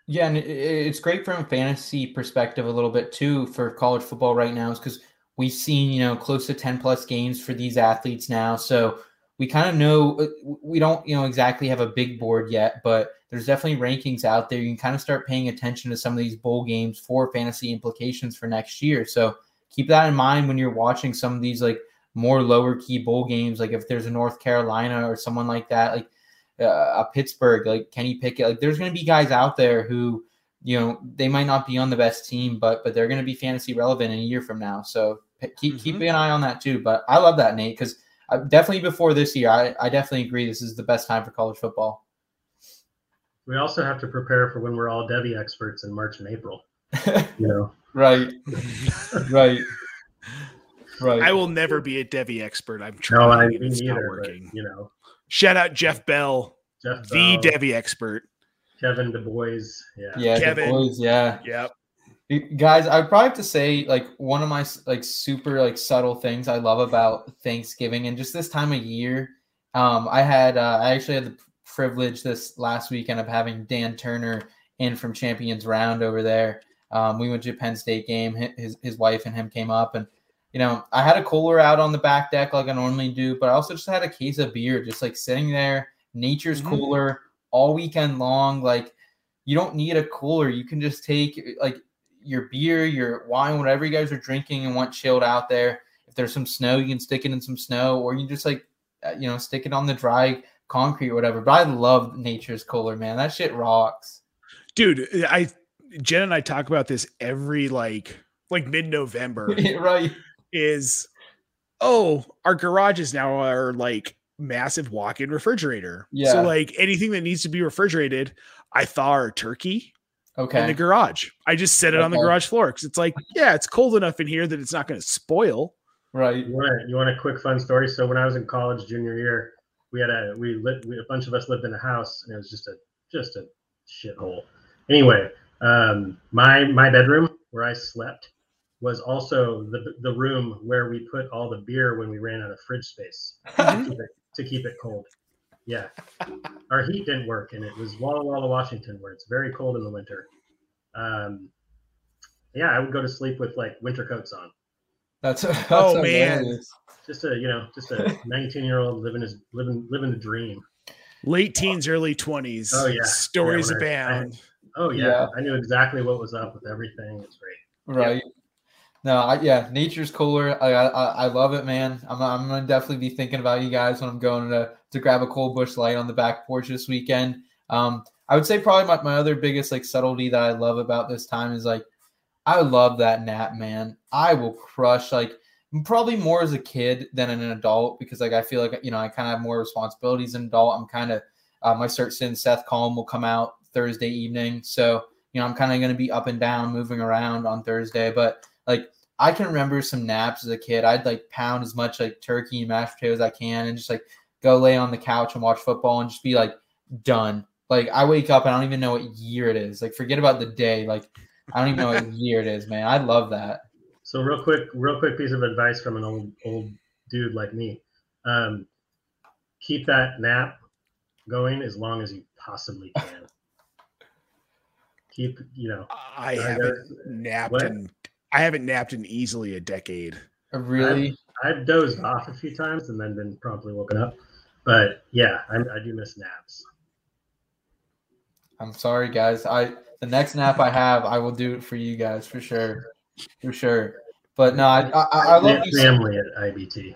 Yeah, and it, it- it's great from a fantasy perspective a little bit too for college football right now, is because we've seen you know close to ten plus games for these athletes now, so we kind of know uh, we don't you know exactly have a big board yet, but there's definitely rankings out there. You can kind of start paying attention to some of these bowl games for fantasy implications for next year. So keep that in mind when you're watching some of these like more lower key bowl games, like if there's a North Carolina or someone like that, like uh, a Pittsburgh, like Kenny Pickett. Like there's going to be guys out there who, you know, they might not be on the best team, but but they're going to be fantasy relevant in a year from now. So p- keep keep Mhm. an eye on that too. But I love that Nate because definitely before this year, I I definitely agree this is the best time for college football. We also have to prepare for when we're all Devy experts in March and April. [laughs] You know, right, right, [laughs] right. I will never be a Devy expert. I'm no, trying. I and me it's not neither. But, working. you know, Shout out Jeff Bell, Jeff the Bell, Devy expert. Kevin Du Bois. Yeah. yeah, the Kevin. boys, yeah. Yep. guys i'd probably have to say like one of my like super like subtle things i love about thanksgiving and just this time of year um i had uh, i actually had the privilege this last weekend of having dan turner in from champions round over there um we went to a penn state game his, his wife and him came up and you know i had a cooler out on the back deck like i normally do but i also just had a case of beer just like sitting there nature's Mhm. cooler all weekend long like you don't need a cooler you can just take like your beer, your wine, whatever you guys are drinking and want chilled out there. If there's some snow, you can stick it in some snow, or you can just like, uh, you know, stick it on the dry concrete or whatever. But I love nature's cooler, man. That shit rocks. Dude, I Jen and I talk about this every like like mid-November [laughs] right. Is oh, our garages now are like massive walk-in refrigerator. Yeah. So like anything that needs to be refrigerated, I thaw our turkey Okay. in the garage. I just set it on the garage floor because it's like, yeah, it's cold enough in here that it's not going to spoil. right. You want you want a quick fun story? So when I was in college junior year, we had a we lived we, a bunch of us lived in a house and it was just a just a shithole. Anyway, um, my my bedroom where I slept was also the the room where we put all the beer when we ran out of fridge space [laughs] to keep it, to keep it cold. Yeah, our heat didn't work, and it was Walla Walla, Washington, where it's very cold in the winter. Um, yeah, I would go to sleep with like winter coats on. That's, [laughs] that's Oh, man. hilarious. just a you know just a [laughs] 19 year old living his living living the dream Late teens, early 20s. Oh, yeah. Stories Yeah, when I- abound. oh yeah, Yeah. i knew exactly what was up with everything it's great Right. No, I, yeah, nature's cooler. I, I I love it, man. I'm I'm gonna definitely be thinking about you guys when I'm going to to grab a cold Busch Light on the back porch this weekend. Um, I would say probably my, my other biggest like subtlety that I love about this time is like I love that nap, man. I will crush like probably more as a kid than an adult because like I feel like you know I kind of have more responsibilities as an adult. I'm kind of uh, my search in Seth Colm will come out Thursday evening, so you know I'm kind of going to be up and down, moving around on Thursday. But like I can remember some naps as a kid. I'd like pound as much like turkey and mashed potatoes as I can, and just like go lay on the couch and watch football and just be like done. Like I wake up and I don't even know what year it is. Like forget about the day. Like I don't even know what [laughs] year it is, man. I love that. so real quick real quick piece of advice from an old old dude like me um, keep that nap going as long as you possibly [laughs] can keep you know I I haven't napped What? in I haven't napped in easily a decade. I really. i've dozed off a few times and then been promptly woken up but yeah i, I do miss naps I'm sorry, guys. I the next nap I have, I will do it for you guys for sure, for sure. But no, I I, I love these family at ibt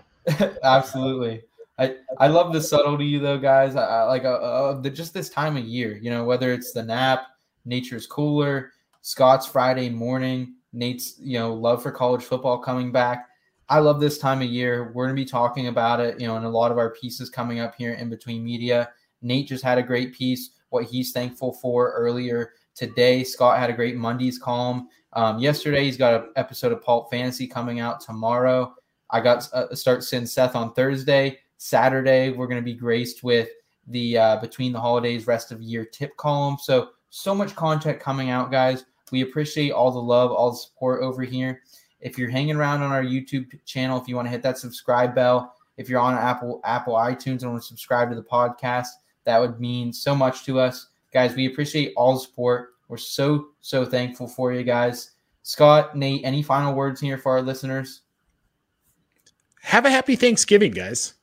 [laughs] Absolutely. I, I love the subtlety though, guys. I, I like uh, uh, the, just this time of year. You know, whether it's the nap, nature's cooler, Scott's Friday morning, Nate's you know love for college football coming back. I love this time of year. We're gonna be talking about it, you know, in a lot of our pieces coming up here in between media. Nate just had a great piece. What he's thankful for earlier today. Scott had a great Mondays column. Um, yesterday, he's got an episode of Pulp Fantasy coming out tomorrow. I got uh, start seeing Seth on Thursday. Saturday, we're going to be graced with the uh, between the holidays, rest of year tip column. So so much content coming out, guys. We appreciate all the love, all the support over here. If you're hanging around on our YouTube channel, if you want to hit that subscribe bell, if you're on Apple Apple iTunes and want to subscribe to the podcast, that would mean so much to us, guys. We appreciate all the support. We're so so thankful for you guys. Scott, Nate, any final words here for our listeners? Have a happy Thanksgiving, guys.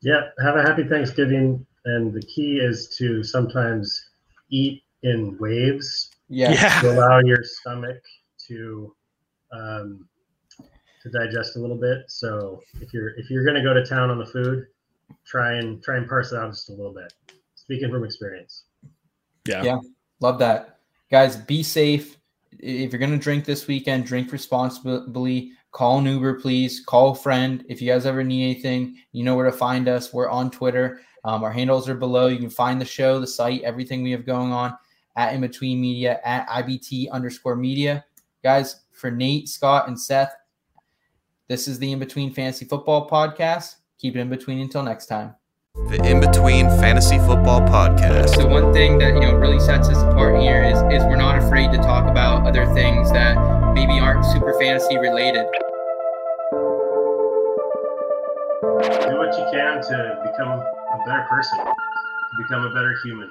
Yeah, have a happy Thanksgiving. And the key is to sometimes eat in waves Yeah. Yeah. to allow your stomach to um, to digest a little bit. So if you're if you're gonna go to town on the food, try and try and parse it out just a little bit. Speaking from experience. Yeah. Yeah. Love that. Guys, be safe. If you're going to drink this weekend, drink responsibly. Call an Uber, please. Call a friend. If you guys ever need anything, you know where to find us. We're on Twitter. Um, our handles are below. You can find the show, the site, everything we have going on at In Between Media, at IBT underscore media. Guys, for Nate, Scott, and Seth, this is the In Between Fantasy Football Podcast. Keep it in between until next time. The In Between Fantasy Football Podcast. So one thing that you know really sets us apart here is is we're not afraid to talk about other things that maybe aren't super fantasy related. Do what you can to become a better person, to become a better human.